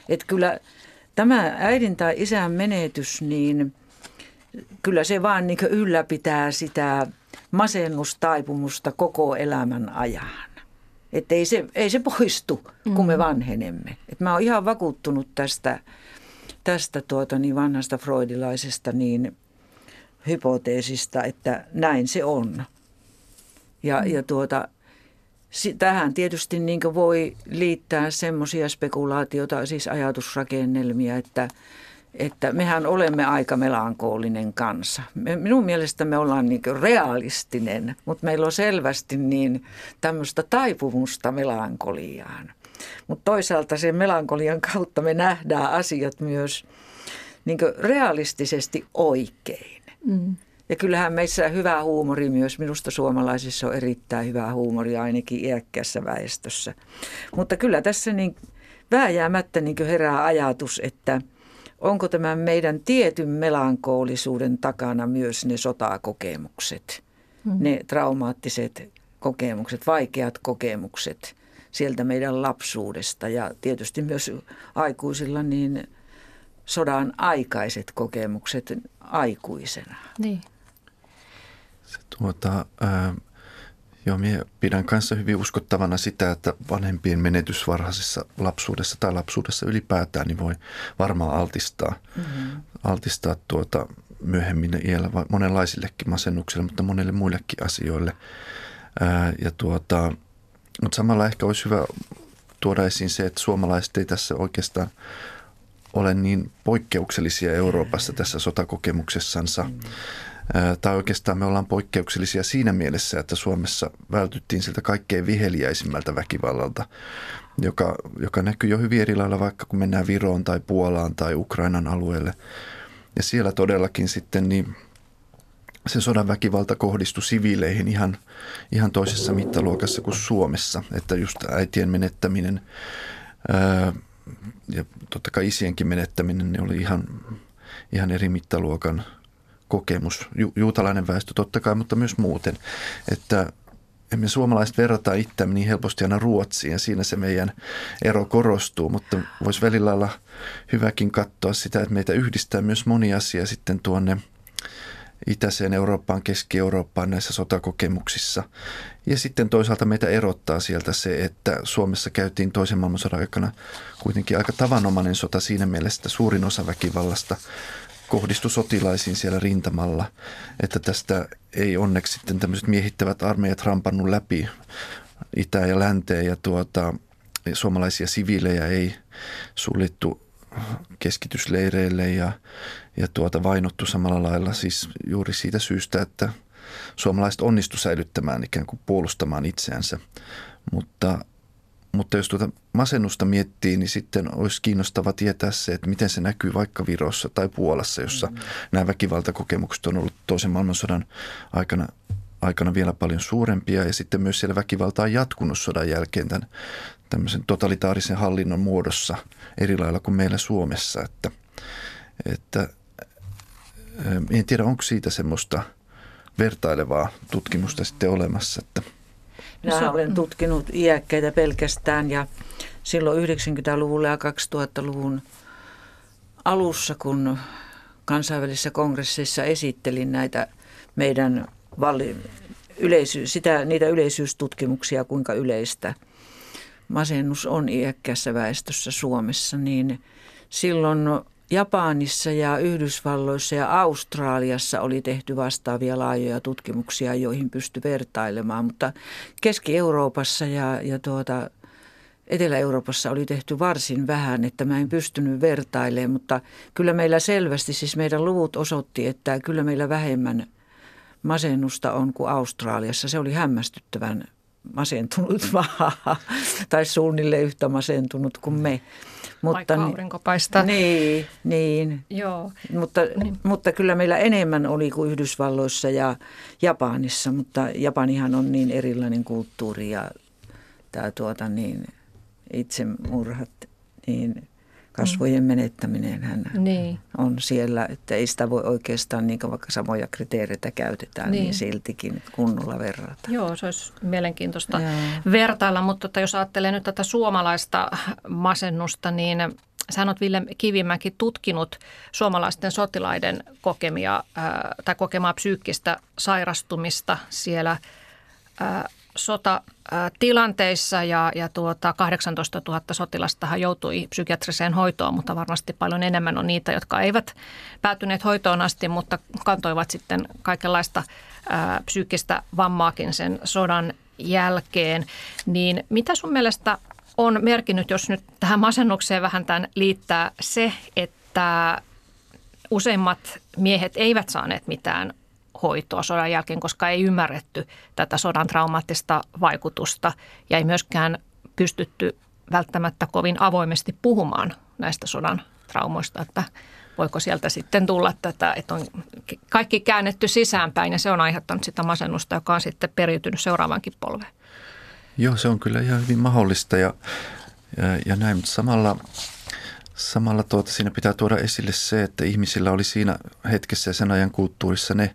Että kyllä tämä äidin tai isän menetys, niin kyllä se vaan niin ylläpitää sitä masennustaipumusta koko elämän ajan. Että ei se, ei se poistu, kun me mm. vanhenemme. Et mä oon ihan vakuuttunut tästä, tästä tuota niin vanhasta freudilaisesta niin hypoteesista, että näin se on. Ja, mm. ja tuota, Tähän tietysti niin voi liittää semmoisia spekulaatioita, siis ajatusrakennelmia, että, että mehän olemme aika melankoolinen kansa. Minun mielestä me ollaan niin realistinen, mutta meillä on selvästi niin tämmöistä taipumusta melankoliaan. Mutta toisaalta sen melankolian kautta me nähdään asiat myös niin realistisesti oikein. Mm. Ja kyllähän meissä hyvä huumori myös, minusta suomalaisissa on erittäin hyvä huumori ainakin iäkkässä väestössä. Mutta kyllä tässä niin vääjäämättä niin herää ajatus, että onko tämä meidän tietyn melankolisuuden takana myös ne sotakokemukset, hmm. ne traumaattiset kokemukset, vaikeat kokemukset sieltä meidän lapsuudesta ja tietysti myös aikuisilla niin sodan aikaiset kokemukset aikuisena. Niin. Se, tuota, ää, joo, minä pidän kanssa hyvin uskottavana sitä, että vanhempien menetys varhaisessa lapsuudessa tai lapsuudessa ylipäätään niin voi varmaan altistaa, mm-hmm. altistaa tuota myöhemmin iällä monenlaisillekin masennuksille, mutta monille muillekin asioille. Ää, ja tuota, mutta samalla ehkä olisi hyvä tuoda esiin se, että suomalaiset ei tässä oikeastaan ole niin poikkeuksellisia Euroopassa tässä sotakokemuksessansa. Mm tai oikeastaan me ollaan poikkeuksellisia siinä mielessä, että Suomessa vältyttiin siltä kaikkein viheliäisimmältä väkivallalta, joka, joka näkyy jo hyvin eri lailla vaikka kun mennään Viroon tai Puolaan tai Ukrainan alueelle. Ja siellä todellakin sitten niin se sodan väkivalta kohdistui siviileihin ihan, ihan toisessa mittaluokassa kuin Suomessa. Että just äitien menettäminen ää, ja totta kai isienkin menettäminen ne oli ihan, ihan eri mittaluokan – kokemus, ju, juutalainen väestö totta kai, mutta myös muuten, että emme suomalaiset verrata itseämme niin helposti aina Ruotsiin ja siinä se meidän ero korostuu, mutta voisi välillä olla hyväkin katsoa sitä, että meitä yhdistää myös moni asia sitten tuonne itäiseen Eurooppaan, Keski-Eurooppaan näissä sotakokemuksissa. Ja sitten toisaalta meitä erottaa sieltä se, että Suomessa käytiin toisen maailmansodan aikana kuitenkin aika tavanomainen sota siinä mielessä, että suurin osa väkivallasta kohdistui sotilaisiin siellä rintamalla, että tästä ei onneksi sitten tämmöiset miehittävät armeijat rampannut läpi itään ja länteen ja tuota, suomalaisia siviilejä ei suljettu keskitysleireille ja, ja tuota vainottu samalla lailla siis juuri siitä syystä, että suomalaiset onnistu säilyttämään ikään kuin puolustamaan itseänsä. Mutta mutta jos tuota masennusta miettii, niin sitten olisi kiinnostava tietää se, että miten se näkyy vaikka Virossa tai Puolassa, jossa mm. nämä väkivaltakokemukset on ollut toisen maailmansodan aikana, aikana vielä paljon suurempia. Ja sitten myös siellä väkivalta on jatkunut sodan jälkeen tämän tämmöisen totalitaarisen hallinnon muodossa eri lailla kuin meillä Suomessa. Että, että en tiedä, onko siitä semmoista vertailevaa tutkimusta sitten olemassa, että – minä no, olen tutkinut iäkkäitä pelkästään ja silloin 90-luvulla ja 2000-luvun alussa, kun kansainvälisissä kongresseissa esittelin näitä meidän valli, yleisy, sitä, niitä yleisyystutkimuksia, kuinka yleistä masennus on iäkkäässä väestössä Suomessa, niin silloin Japanissa ja Yhdysvalloissa ja Australiassa oli tehty vastaavia laajoja tutkimuksia, joihin pystyi vertailemaan, mutta Keski-Euroopassa ja, ja tuota, Etelä-Euroopassa oli tehty varsin vähän, että mä en pystynyt vertailemaan, mutta kyllä meillä selvästi, siis meidän luvut osoitti, että kyllä meillä vähemmän masennusta on kuin Australiassa. Se oli hämmästyttävän masentunut maa, tai suunnilleen yhtä masentunut kuin me. Mutta, Vaikka aurinko paistaa. Niin, niin. Joo. Mutta, niin. mutta kyllä meillä enemmän oli kuin Yhdysvalloissa ja Japanissa, mutta Japanihan on niin erilainen kulttuuri ja tämä tuota niin, itsemurhat, niin kasvojen menettäminen hän niin. on siellä, että ei sitä voi oikeastaan, niin vaikka samoja kriteereitä käytetään, niin, niin siltikin kunnolla verrata. Joo, se olisi mielenkiintoista Jaa. vertailla, mutta että jos ajattelee nyt tätä suomalaista masennusta, niin Sä olet Ville Kivimäki tutkinut suomalaisten sotilaiden kokemia ää, tai kokemaa psyykkistä sairastumista siellä ää, sotatilanteissa ja, ja tuota 18 000 sotilastahan joutui psykiatriseen hoitoon, mutta varmasti paljon enemmän on niitä, jotka eivät päätyneet hoitoon asti, mutta kantoivat sitten kaikenlaista ää, psyykkistä vammaakin sen sodan jälkeen. Niin mitä sun mielestä on merkinnyt, jos nyt tähän masennukseen vähän tämän liittää se, että useimmat miehet eivät saaneet mitään hoitoa sodan jälkeen, koska ei ymmärretty tätä sodan traumaattista vaikutusta ja ei myöskään pystytty välttämättä kovin avoimesti puhumaan näistä sodan traumoista, että voiko sieltä sitten tulla tätä, että on kaikki käännetty sisäänpäin ja se on aiheuttanut sitä masennusta, joka on sitten periytynyt seuraavankin polveen. Joo, se on kyllä ihan hyvin mahdollista ja, ja, ja näin, mutta samalla Samalla tuota, siinä pitää tuoda esille se, että ihmisillä oli siinä hetkessä ja sen ajan kulttuurissa ne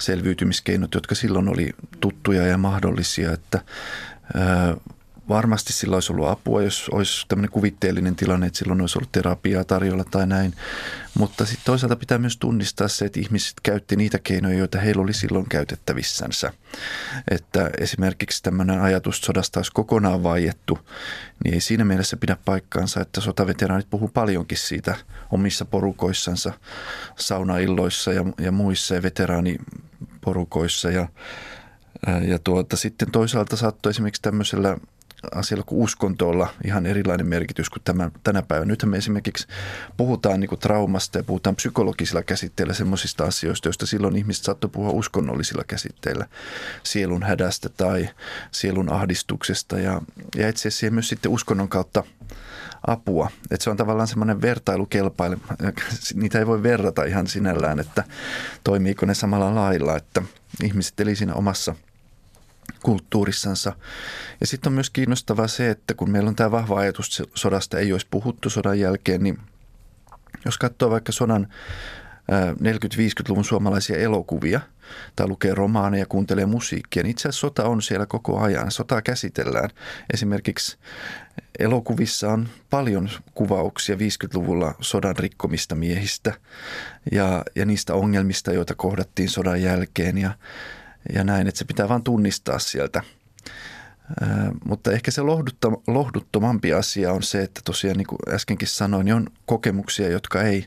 selviytymiskeinot, jotka silloin oli tuttuja ja mahdollisia, että varmasti sillä olisi ollut apua, jos olisi tämmöinen kuvitteellinen tilanne, että silloin olisi ollut terapiaa tarjolla tai näin. Mutta sitten toisaalta pitää myös tunnistaa se, että ihmiset käytti niitä keinoja, joita heillä oli silloin käytettävissänsä. Että esimerkiksi tämmöinen ajatus sodasta olisi kokonaan vaiettu, niin ei siinä mielessä pidä paikkaansa, että sotaveteraanit puhuu paljonkin siitä omissa porukoissansa, saunailloissa ja, ja muissa ja veteraaniporukoissa ja ja tuota, sitten toisaalta saattoi esimerkiksi tämmöisellä asialla kuin uskonto olla ihan erilainen merkitys kuin tämän, tänä päivänä. Nythän me esimerkiksi puhutaan niin kuin traumasta ja puhutaan psykologisilla käsitteillä semmoisista asioista, joista silloin ihmiset saattoi puhua uskonnollisilla käsitteillä. Sielun hädästä tai sielun ahdistuksesta ja, ja itse asiassa myös sitten uskonnon kautta apua. Että se on tavallaan semmoinen vertailukelpaile. Niitä ei voi verrata ihan sinällään, että toimiiko ne samalla lailla, että ihmiset eli siinä omassa – kulttuurissansa. Ja sitten on myös kiinnostavaa se, että kun meillä on tämä vahva ajatus sodasta, ei olisi puhuttu sodan jälkeen, niin jos katsoo vaikka sodan 40-50-luvun suomalaisia elokuvia tai lukee romaaneja, kuuntelee musiikkia, niin itse asiassa sota on siellä koko ajan. Sotaa käsitellään. Esimerkiksi elokuvissa on paljon kuvauksia 50-luvulla sodan rikkomista miehistä ja, ja niistä ongelmista, joita kohdattiin sodan jälkeen. Ja, ja näin, että se pitää vain tunnistaa sieltä. Mutta ehkä se lohduttomampi asia on se, että tosiaan niin kuin äskenkin sanoin, niin on kokemuksia, jotka ei,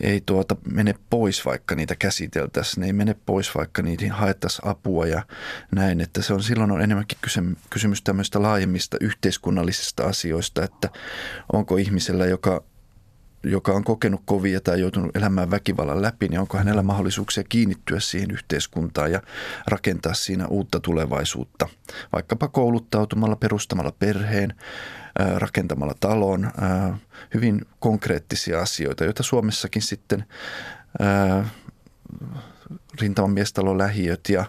ei tuota mene pois, vaikka niitä käsiteltäisiin. Ne ei mene pois, vaikka niihin haettaisiin apua ja näin. Että se on silloin on enemmänkin kysymys tämmöistä laajemmista yhteiskunnallisista asioista, että onko ihmisellä, joka joka on kokenut kovia tai joutunut elämään väkivallan läpi, niin onko hänellä mahdollisuuksia kiinnittyä siihen yhteiskuntaan ja rakentaa siinä uutta tulevaisuutta. Vaikkapa kouluttautumalla, perustamalla perheen, rakentamalla talon, hyvin konkreettisia asioita, joita Suomessakin sitten rintamamiestalon lähiöt ja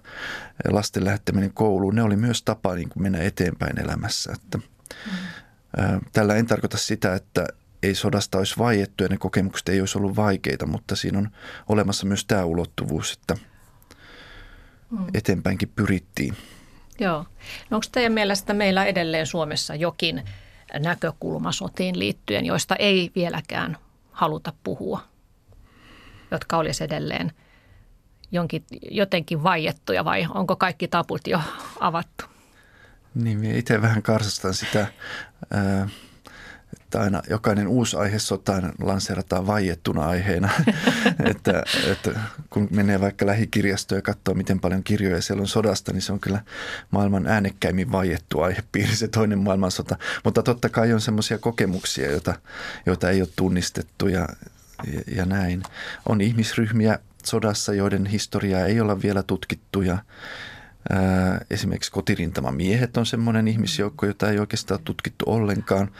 lasten lähettäminen kouluun, ne oli myös tapa niin kuin mennä eteenpäin elämässä. Että. Tällä en tarkoita sitä, että ei sodasta olisi vaiettu ja ne kokemukset ei olisi ollut vaikeita, mutta siinä on olemassa myös tämä ulottuvuus, että mm. eteenpäinkin pyrittiin. Joo. No onko teidän mielestä meillä edelleen Suomessa jokin näkökulma sotiin liittyen, joista ei vieläkään haluta puhua, jotka olisi edelleen jonkin, jotenkin vaiettuja vai onko kaikki taput jo avattu? Niin, itse vähän karsastan sitä että aina jokainen uusi aihe sotaan lanseerataan vaiettuna aiheena. että, että kun menee vaikka lähikirjastoon ja katsoo, miten paljon kirjoja siellä on sodasta, niin se on kyllä maailman äänekkäimmin vaiettu aihepiiri, se toinen maailmansota. Mutta totta kai on semmoisia kokemuksia, joita, joita ei ole tunnistettu ja, ja, ja näin. On ihmisryhmiä sodassa, joiden historiaa ei olla vielä tutkittu ja Esimerkiksi kotirintaman miehet on semmoinen ihmisjoukko, jota ei oikeastaan tutkittu ollenkaan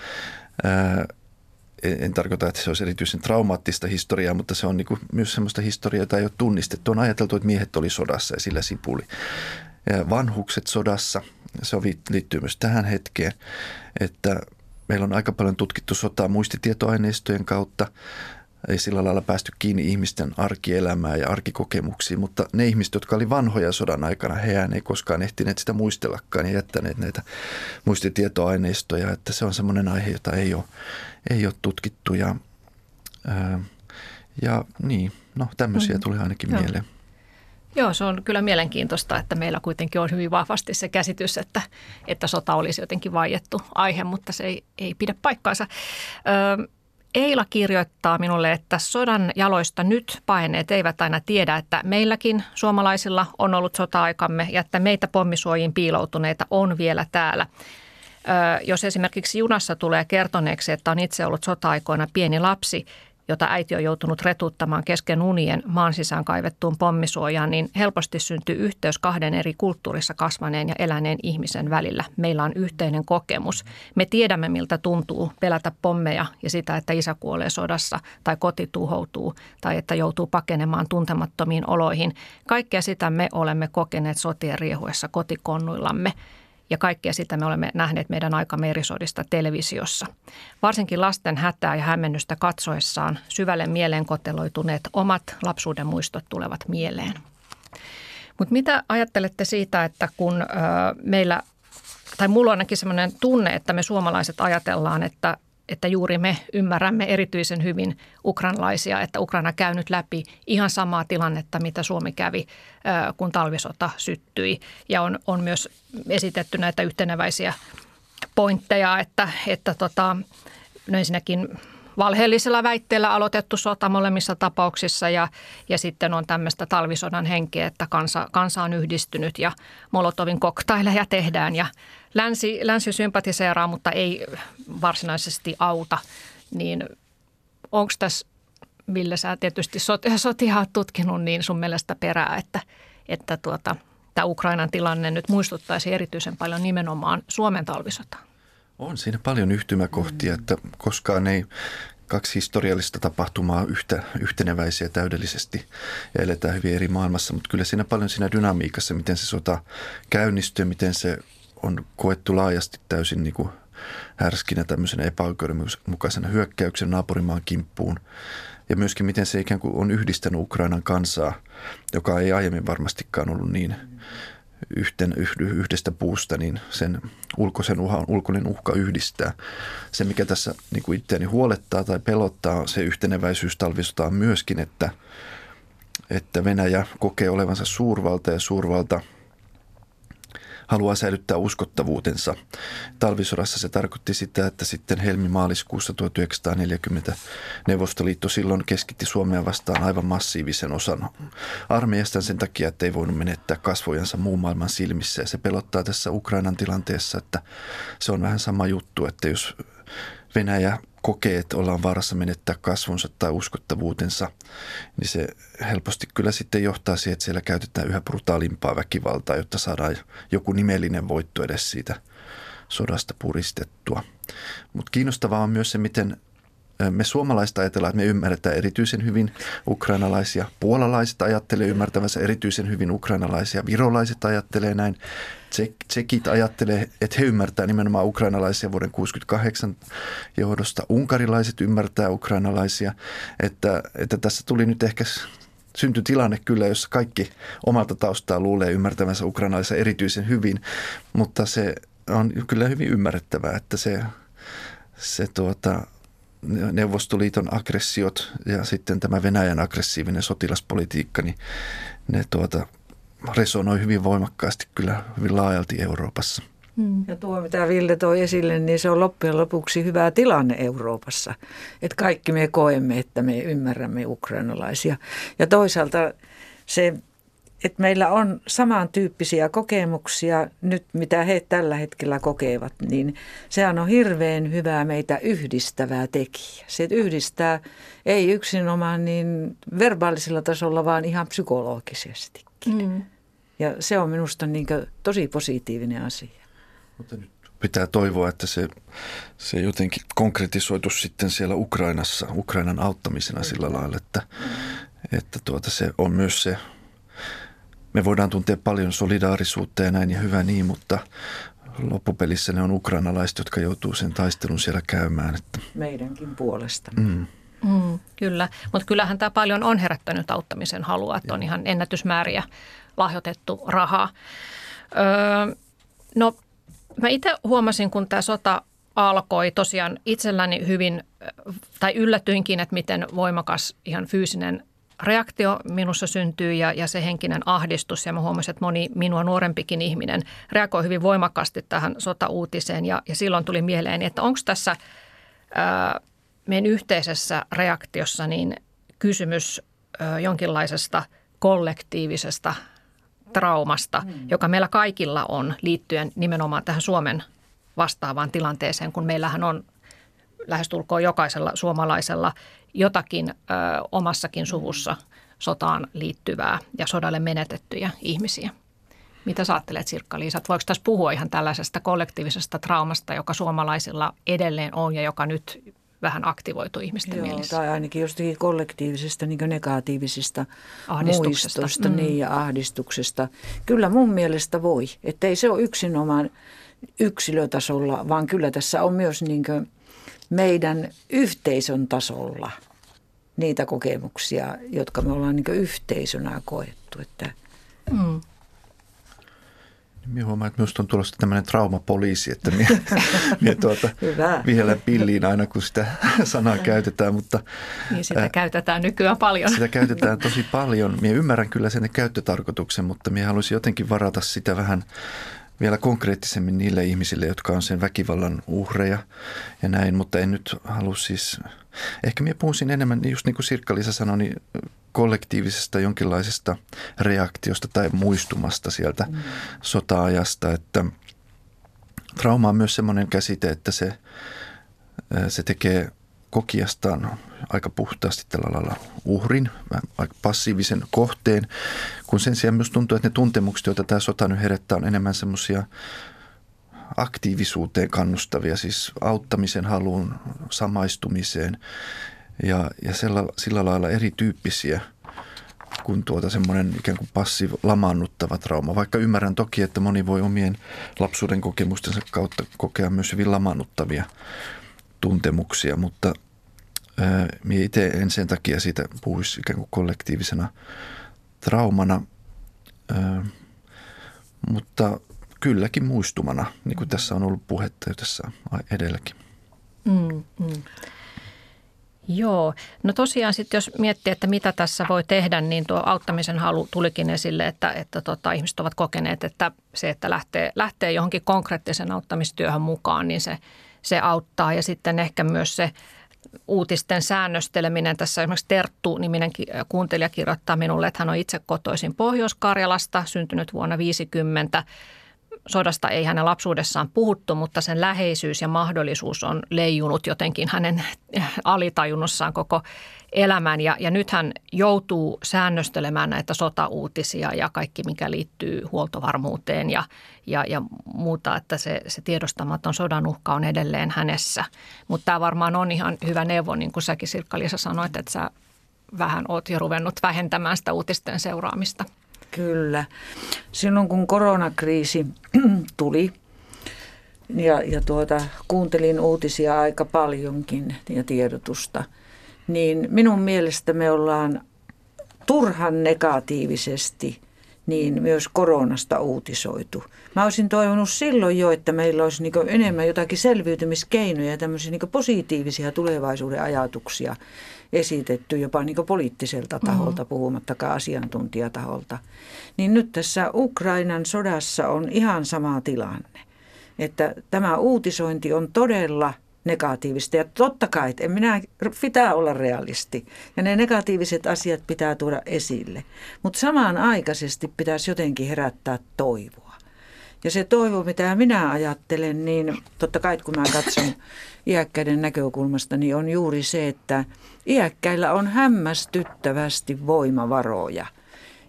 en tarkoita, että se olisi erityisen traumaattista historiaa, mutta se on niin kuin myös sellaista historiaa, jota ei ole tunnistettu. On ajateltu, että miehet oli sodassa ja sillä sipuli. Ja vanhukset sodassa, se liittyy myös tähän hetkeen, että meillä on aika paljon tutkittu sotaa muistitietoaineistojen kautta ei sillä lailla päästy kiinni ihmisten arkielämään ja arkikokemuksiin, mutta ne ihmiset, jotka oli vanhoja sodan aikana, hehän ei koskaan ehtineet sitä muistellakaan ja jättäneet näitä muistitietoaineistoja, että se on semmoinen aihe, jota ei ole, ei ole tutkittu ja, ää, ja niin, no tämmöisiä mm. tuli ainakin Joo. mieleen. Joo, se on kyllä mielenkiintoista, että meillä kuitenkin on hyvin vahvasti se käsitys, että, että sota olisi jotenkin vaiettu aihe, mutta se ei, ei pidä paikkaansa. Öö, Eila kirjoittaa minulle, että sodan jaloista nyt paineet eivät aina tiedä, että meilläkin suomalaisilla on ollut sota-aikamme ja että meitä pommisuojiin piiloutuneita on vielä täällä. Jos esimerkiksi junassa tulee kertoneeksi, että on itse ollut sota-aikoina pieni lapsi, jota äiti on joutunut retuttamaan kesken unien maan sisään kaivettuun pommisuojaan, niin helposti syntyy yhteys kahden eri kulttuurissa kasvaneen ja eläneen ihmisen välillä. Meillä on yhteinen kokemus. Me tiedämme, miltä tuntuu pelätä pommeja ja sitä, että isä kuolee sodassa tai koti tuhoutuu tai että joutuu pakenemaan tuntemattomiin oloihin. Kaikkea sitä me olemme kokeneet sotien riehuessa kotikonnuillamme ja kaikkea sitä me olemme nähneet meidän aikamerisodista televisiossa. Varsinkin lasten hätää ja hämmennystä katsoessaan syvälle mieleen koteloituneet omat lapsuuden muistot tulevat mieleen. Mutta mitä ajattelette siitä, että kun ö, meillä, tai mulla on ainakin sellainen tunne, että me suomalaiset ajatellaan, että että juuri me ymmärrämme erityisen hyvin ukrainalaisia, että Ukraina käy nyt läpi ihan samaa tilannetta, mitä Suomi kävi, kun talvisota syttyi. Ja on, on myös esitetty näitä yhteneväisiä pointteja, että, että tota, no ensinnäkin valheellisella väitteellä aloitettu sota molemmissa tapauksissa ja, ja sitten on tämmöistä talvisodan henkeä, että kansa, kansa on yhdistynyt ja Molotovin koktaileja tehdään ja länsi, länsi sympatiseeraa, mutta ei varsinaisesti auta. Niin onko tässä, Ville, sä tietysti sotia, sotia tutkinut, niin sun mielestä perää, että, että tuota, tämä Ukrainan tilanne nyt muistuttaisi erityisen paljon nimenomaan Suomen talvisotaa? On siinä paljon yhtymäkohtia, että koskaan ei kaksi historiallista tapahtumaa yhtä, yhteneväisiä täydellisesti ja eletään hyvin eri maailmassa, mutta kyllä siinä paljon siinä dynamiikassa, miten se sota käynnistyy, miten se on koettu laajasti täysin niin kuin härskinä tämmöisenä epäoikeudenmukaisena hyökkäyksen naapurimaan kimppuun. Ja myöskin miten se ikään kuin on yhdistänyt Ukrainan kansaa, joka ei aiemmin varmastikaan ollut niin yhten, yhdestä puusta, niin sen ulkoisen uhan, ulkoinen uhka yhdistää. Se, mikä tässä niin kuin itseäni huolettaa tai pelottaa, se yhteneväisyys talvisotaan myöskin, että, että Venäjä kokee olevansa suurvalta ja suurvalta – haluaa säilyttää uskottavuutensa. Talvisodassa se tarkoitti sitä, että sitten helmi-maaliskuussa 1940 Neuvostoliitto silloin keskitti Suomea vastaan aivan massiivisen osan armeijasta sen takia, että ei voinut menettää kasvojansa muun maailman silmissä. Ja se pelottaa tässä Ukrainan tilanteessa, että se on vähän sama juttu, että jos Venäjä kokee, että ollaan vaarassa menettää kasvunsa tai uskottavuutensa, niin se helposti kyllä sitten johtaa siihen, että siellä käytetään yhä brutaalimpaa väkivaltaa, jotta saadaan joku nimellinen voitto edes siitä sodasta puristettua. Mutta kiinnostavaa on myös se, miten me suomalaiset ajatellaan, että me ymmärretään erityisen hyvin ukrainalaisia. Puolalaiset ajattelee ymmärtävänsä erityisen hyvin ukrainalaisia. Virolaiset ajattelee näin. Tsekit ajattelee, että he ymmärtää nimenomaan ukrainalaisia vuoden 68 johdosta. Unkarilaiset ymmärtää ukrainalaisia. Että, että tässä tuli nyt ehkä syntyi tilanne kyllä, jossa kaikki omalta taustaa luulee ymmärtävänsä ukrainalaisia erityisen hyvin, mutta se on kyllä hyvin ymmärrettävää, että se, se tuota, Neuvostoliiton aggressiot ja sitten tämä Venäjän aggressiivinen sotilaspolitiikka, niin ne tuota, resonoi hyvin voimakkaasti kyllä hyvin laajalti Euroopassa. Hmm. Ja tuo, mitä Ville toi esille, niin se on loppujen lopuksi hyvä tilanne Euroopassa. Että kaikki me koemme, että me ymmärrämme ukrainalaisia. Ja toisaalta se että meillä on samantyyppisiä kokemuksia nyt, mitä he tällä hetkellä kokevat, niin sehän on hirveän hyvää meitä yhdistävää tekijä. Se yhdistää ei yksinomaan niin verbaalisella tasolla, vaan ihan psykologisestikin. Mm. Ja se on minusta niin tosi positiivinen asia. Mutta nyt pitää toivoa, että se, se jotenkin konkretisoitu sitten siellä Ukrainassa, Ukrainan auttamisena sillä lailla, että, että tuota, se on myös se me voidaan tuntea paljon solidaarisuutta ja näin ja hyvä niin, mutta loppupelissä ne on ukrainalaiset, jotka joutuu sen taistelun siellä käymään. Että. Meidänkin puolesta. Mm. Mm, kyllä, mutta kyllähän tämä paljon on herättänyt auttamisen halua, että on ihan ennätysmääriä lahjoitettu rahaa. Öö, no mä itse huomasin, kun tämä sota alkoi tosiaan itselläni hyvin, tai yllätyinkin, että miten voimakas ihan fyysinen reaktio minussa syntyy ja, ja se henkinen ahdistus. Ja mä huomasin, että moni minua nuorempikin ihminen reagoi hyvin voimakkaasti tähän sotauutiseen. Ja, ja silloin tuli mieleen, että onko tässä ää, meidän yhteisessä reaktiossa niin kysymys ää, jonkinlaisesta kollektiivisesta traumasta, mm. joka meillä kaikilla on liittyen nimenomaan tähän Suomen vastaavaan tilanteeseen, kun meillähän on lähestulkoon jokaisella suomalaisella jotakin ö, omassakin suvussa sotaan liittyvää ja sodalle menetettyjä ihmisiä. Mitä sä ajattelet Sirkka-Liisa, voiko tässä puhua ihan tällaisesta kollektiivisesta traumasta, joka suomalaisilla edelleen on ja joka nyt vähän aktivoitu ihmisten Joo, mielissä. Tai ainakin jostakin kollektiivisesta niin negatiivisista muistosta mm. niin, ja ahdistuksesta. Kyllä mun mielestä voi. Että ei se ole yksinomaan yksilötasolla, vaan kyllä tässä on myös niin meidän yhteisön tasolla niitä kokemuksia, jotka me ollaan niin yhteisönä koettu. Että mm. Minä huomaan, että minusta on tulossa tämmöinen traumapoliisi, että minä, minä tuota, vielä pilliin aina, kun sitä sanaa käytetään. Mutta, niin sitä ää, käytetään nykyään paljon. Sitä käytetään tosi paljon. Minä ymmärrän kyllä sen käyttötarkoituksen, mutta minä haluaisin jotenkin varata sitä vähän vielä konkreettisemmin niille ihmisille, jotka on sen väkivallan uhreja ja näin, mutta en nyt halua siis, ehkä minä puhuisin enemmän, just niin kuin Sirkka-Liisa sanoi, niin kollektiivisesta jonkinlaisesta reaktiosta tai muistumasta sieltä mm. sota-ajasta, että trauma on myös semmoinen käsite, että se, se tekee kokijastaan aika puhtaasti tällä lailla uhrin, aika passiivisen kohteen, kun sen sijaan myös tuntuu, että ne tuntemukset, joita tämä sota nyt herättää, on enemmän semmoisia aktiivisuuteen kannustavia, siis auttamisen haluun, samaistumiseen ja, ja sillä, sillä lailla erityyppisiä kuin tuota semmoinen ikään kuin passiv lamaannuttava trauma. Vaikka ymmärrän toki, että moni voi omien lapsuuden kokemustensa kautta kokea myös hyvin lamaannuttavia tuntemuksia, mutta minä itse en sen takia siitä puhuisi ikään kuin kollektiivisena traumana, mutta kylläkin muistumana, niin kuin tässä on ollut puhetta jo tässä edelläkin. Mm, mm. Joo, no tosiaan sitten jos miettii, että mitä tässä voi tehdä, niin tuo auttamisen halu tulikin esille, että, että tota, ihmiset ovat kokeneet, että se, että lähtee, lähtee johonkin konkreettisen auttamistyöhön mukaan, niin se, se auttaa. Ja sitten ehkä myös se uutisten säännösteleminen. Tässä esimerkiksi Terttu-niminen kuuntelija kirjoittaa minulle, että hän on itse kotoisin Pohjois-Karjalasta, syntynyt vuonna 50. Sodasta ei hänen lapsuudessaan puhuttu, mutta sen läheisyys ja mahdollisuus on leijunut jotenkin hänen alitajunnossaan koko elämän. Ja, ja nyt hän joutuu säännöstelemään näitä sotauutisia ja kaikki, mikä liittyy huoltovarmuuteen ja, ja, ja muuta, että se, se tiedostamaton sodan uhka on edelleen hänessä. Mutta tämä varmaan on ihan hyvä neuvo, niin kuin säkin Sirkka-Liisa sanoit, että sä vähän oot jo ruvennut vähentämään sitä uutisten seuraamista. Kyllä. Silloin kun koronakriisi tuli ja, ja tuota, kuuntelin uutisia aika paljonkin ja tiedotusta – niin minun mielestä me ollaan turhan negatiivisesti niin myös koronasta uutisoitu. Mä olisin toivonut silloin jo, että meillä olisi niin enemmän jotakin selviytymiskeinoja ja tämmöisiä niin positiivisia tulevaisuuden ajatuksia esitetty jopa niin poliittiselta taholta, mm-hmm. puhumattakaan asiantuntijataholta. Niin nyt tässä Ukrainan sodassa on ihan sama tilanne. että tämä uutisointi on todella negatiivista. Ja totta kai, en minä, pitää olla realisti. Ja ne negatiiviset asiat pitää tuoda esille. Mutta samaan aikaisesti pitäisi jotenkin herättää toivoa. Ja se toivo, mitä minä ajattelen, niin totta kai kun mä katson iäkkäiden näkökulmasta, niin on juuri se, että iäkkäillä on hämmästyttävästi voimavaroja –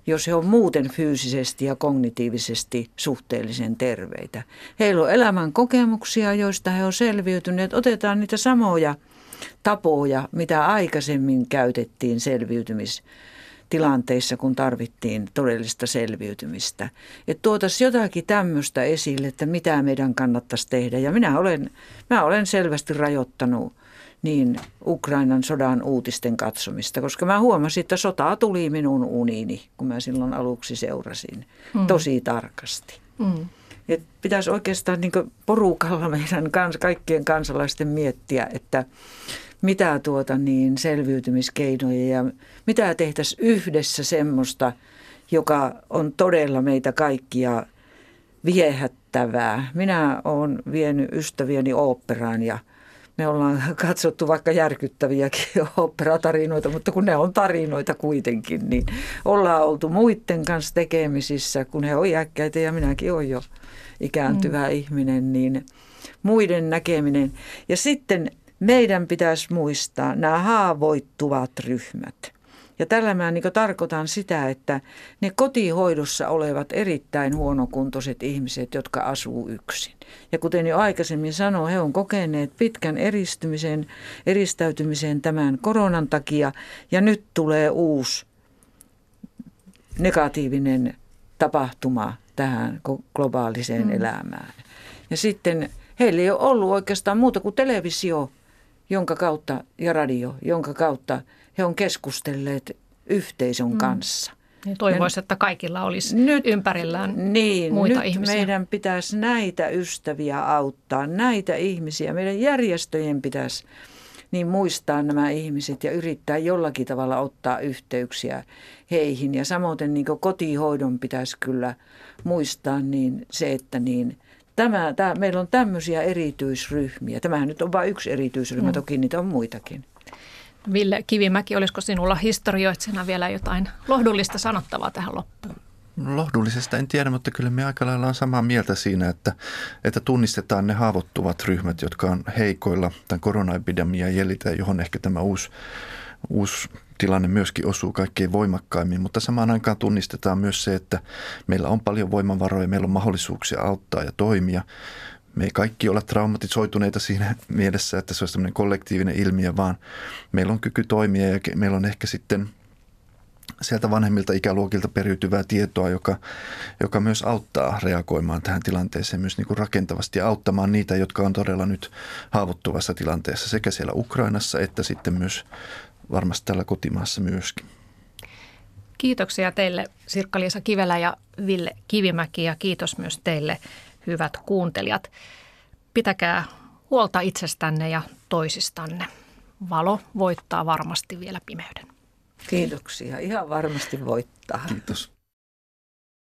jos he on muuten fyysisesti ja kognitiivisesti suhteellisen terveitä. Heillä on elämän kokemuksia, joista he on selviytyneet. Otetaan niitä samoja tapoja, mitä aikaisemmin käytettiin selviytymistilanteissa, kun tarvittiin todellista selviytymistä. Että tuotaisiin jotakin tämmöistä esille, että mitä meidän kannattaisi tehdä. Ja minä olen, mä olen selvästi rajoittanut niin Ukrainan sodan uutisten katsomista, koska mä huomasin, että sota tuli minun uniini, kun mä silloin aluksi seurasin mm. tosi tarkasti. Mm. Et pitäisi oikeastaan niin porukalla meidän kans, kaikkien kansalaisten miettiä, että mitä tuota niin selviytymiskeinoja ja mitä tehtäisiin yhdessä semmoista, joka on todella meitä kaikkia viehättävää. Minä olen vienyt ystävieni oopperaan ja – me ollaan katsottu vaikka järkyttäviäkin operatarinoita, mutta kun ne on tarinoita kuitenkin, niin ollaan oltu muiden kanssa tekemisissä, kun he on iäkkäitä ja minäkin olen jo ikääntyvä mm. ihminen, niin muiden näkeminen. Ja sitten meidän pitäisi muistaa nämä haavoittuvat ryhmät – ja tällä mä niin tarkoitan sitä, että ne kotihoidossa olevat erittäin huonokuntoiset ihmiset, jotka asuu yksin. Ja kuten jo aikaisemmin sanoin, he on kokeneet pitkän eristymisen, eristäytymisen tämän koronan takia ja nyt tulee uusi negatiivinen tapahtuma tähän globaaliseen mm. elämään. Ja sitten heillä ei ole ollut oikeastaan muuta kuin televisio, jonka kautta, ja radio, jonka kautta he on keskustelleet yhteisön mm. kanssa. Niin toivoisi, että kaikilla olisi nyt, ympärillään niin, muita nyt ihmisiä. meidän pitäisi näitä ystäviä auttaa, näitä ihmisiä. Meidän järjestöjen pitäisi niin muistaa nämä ihmiset ja yrittää jollakin tavalla ottaa yhteyksiä heihin. Ja samoin niin kotihoidon pitäisi kyllä muistaa niin se, että niin tämä, tämä, meillä on tämmöisiä erityisryhmiä. Tämähän nyt on vain yksi erityisryhmä, mm. toki niitä on muitakin. Ville Kivimäki, olisiko sinulla historioitsena vielä jotain lohdullista sanottavaa tähän loppuun? Lohdullisesta en tiedä, mutta kyllä me aika lailla on samaa mieltä siinä, että, että tunnistetaan ne haavoittuvat ryhmät, jotka on heikoilla tämän koronaepidemian jäljitä, johon ehkä tämä uusi, uusi tilanne myöskin osuu kaikkein voimakkaimmin, mutta samaan aikaan tunnistetaan myös se, että meillä on paljon voimavaroja, meillä on mahdollisuuksia auttaa ja toimia. Me ei kaikki olla traumatisoituneita siinä mielessä, että se olisi tämmöinen kollektiivinen ilmiö, vaan meillä on kyky toimia ja meillä on ehkä sitten sieltä vanhemmilta ikäluokilta periytyvää tietoa, joka, joka myös auttaa reagoimaan tähän tilanteeseen myös niin kuin rakentavasti ja auttamaan niitä, jotka on todella nyt haavoittuvassa tilanteessa sekä siellä Ukrainassa että sitten myös varmasti tällä kotimaassa myöskin. Kiitoksia teille Sirkka-Liisa Kivelä ja Ville Kivimäki ja kiitos myös teille hyvät kuuntelijat. Pitäkää huolta itsestänne ja toisistanne. Valo voittaa varmasti vielä pimeyden. Kiitoksia. Ihan varmasti voittaa. Kiitos.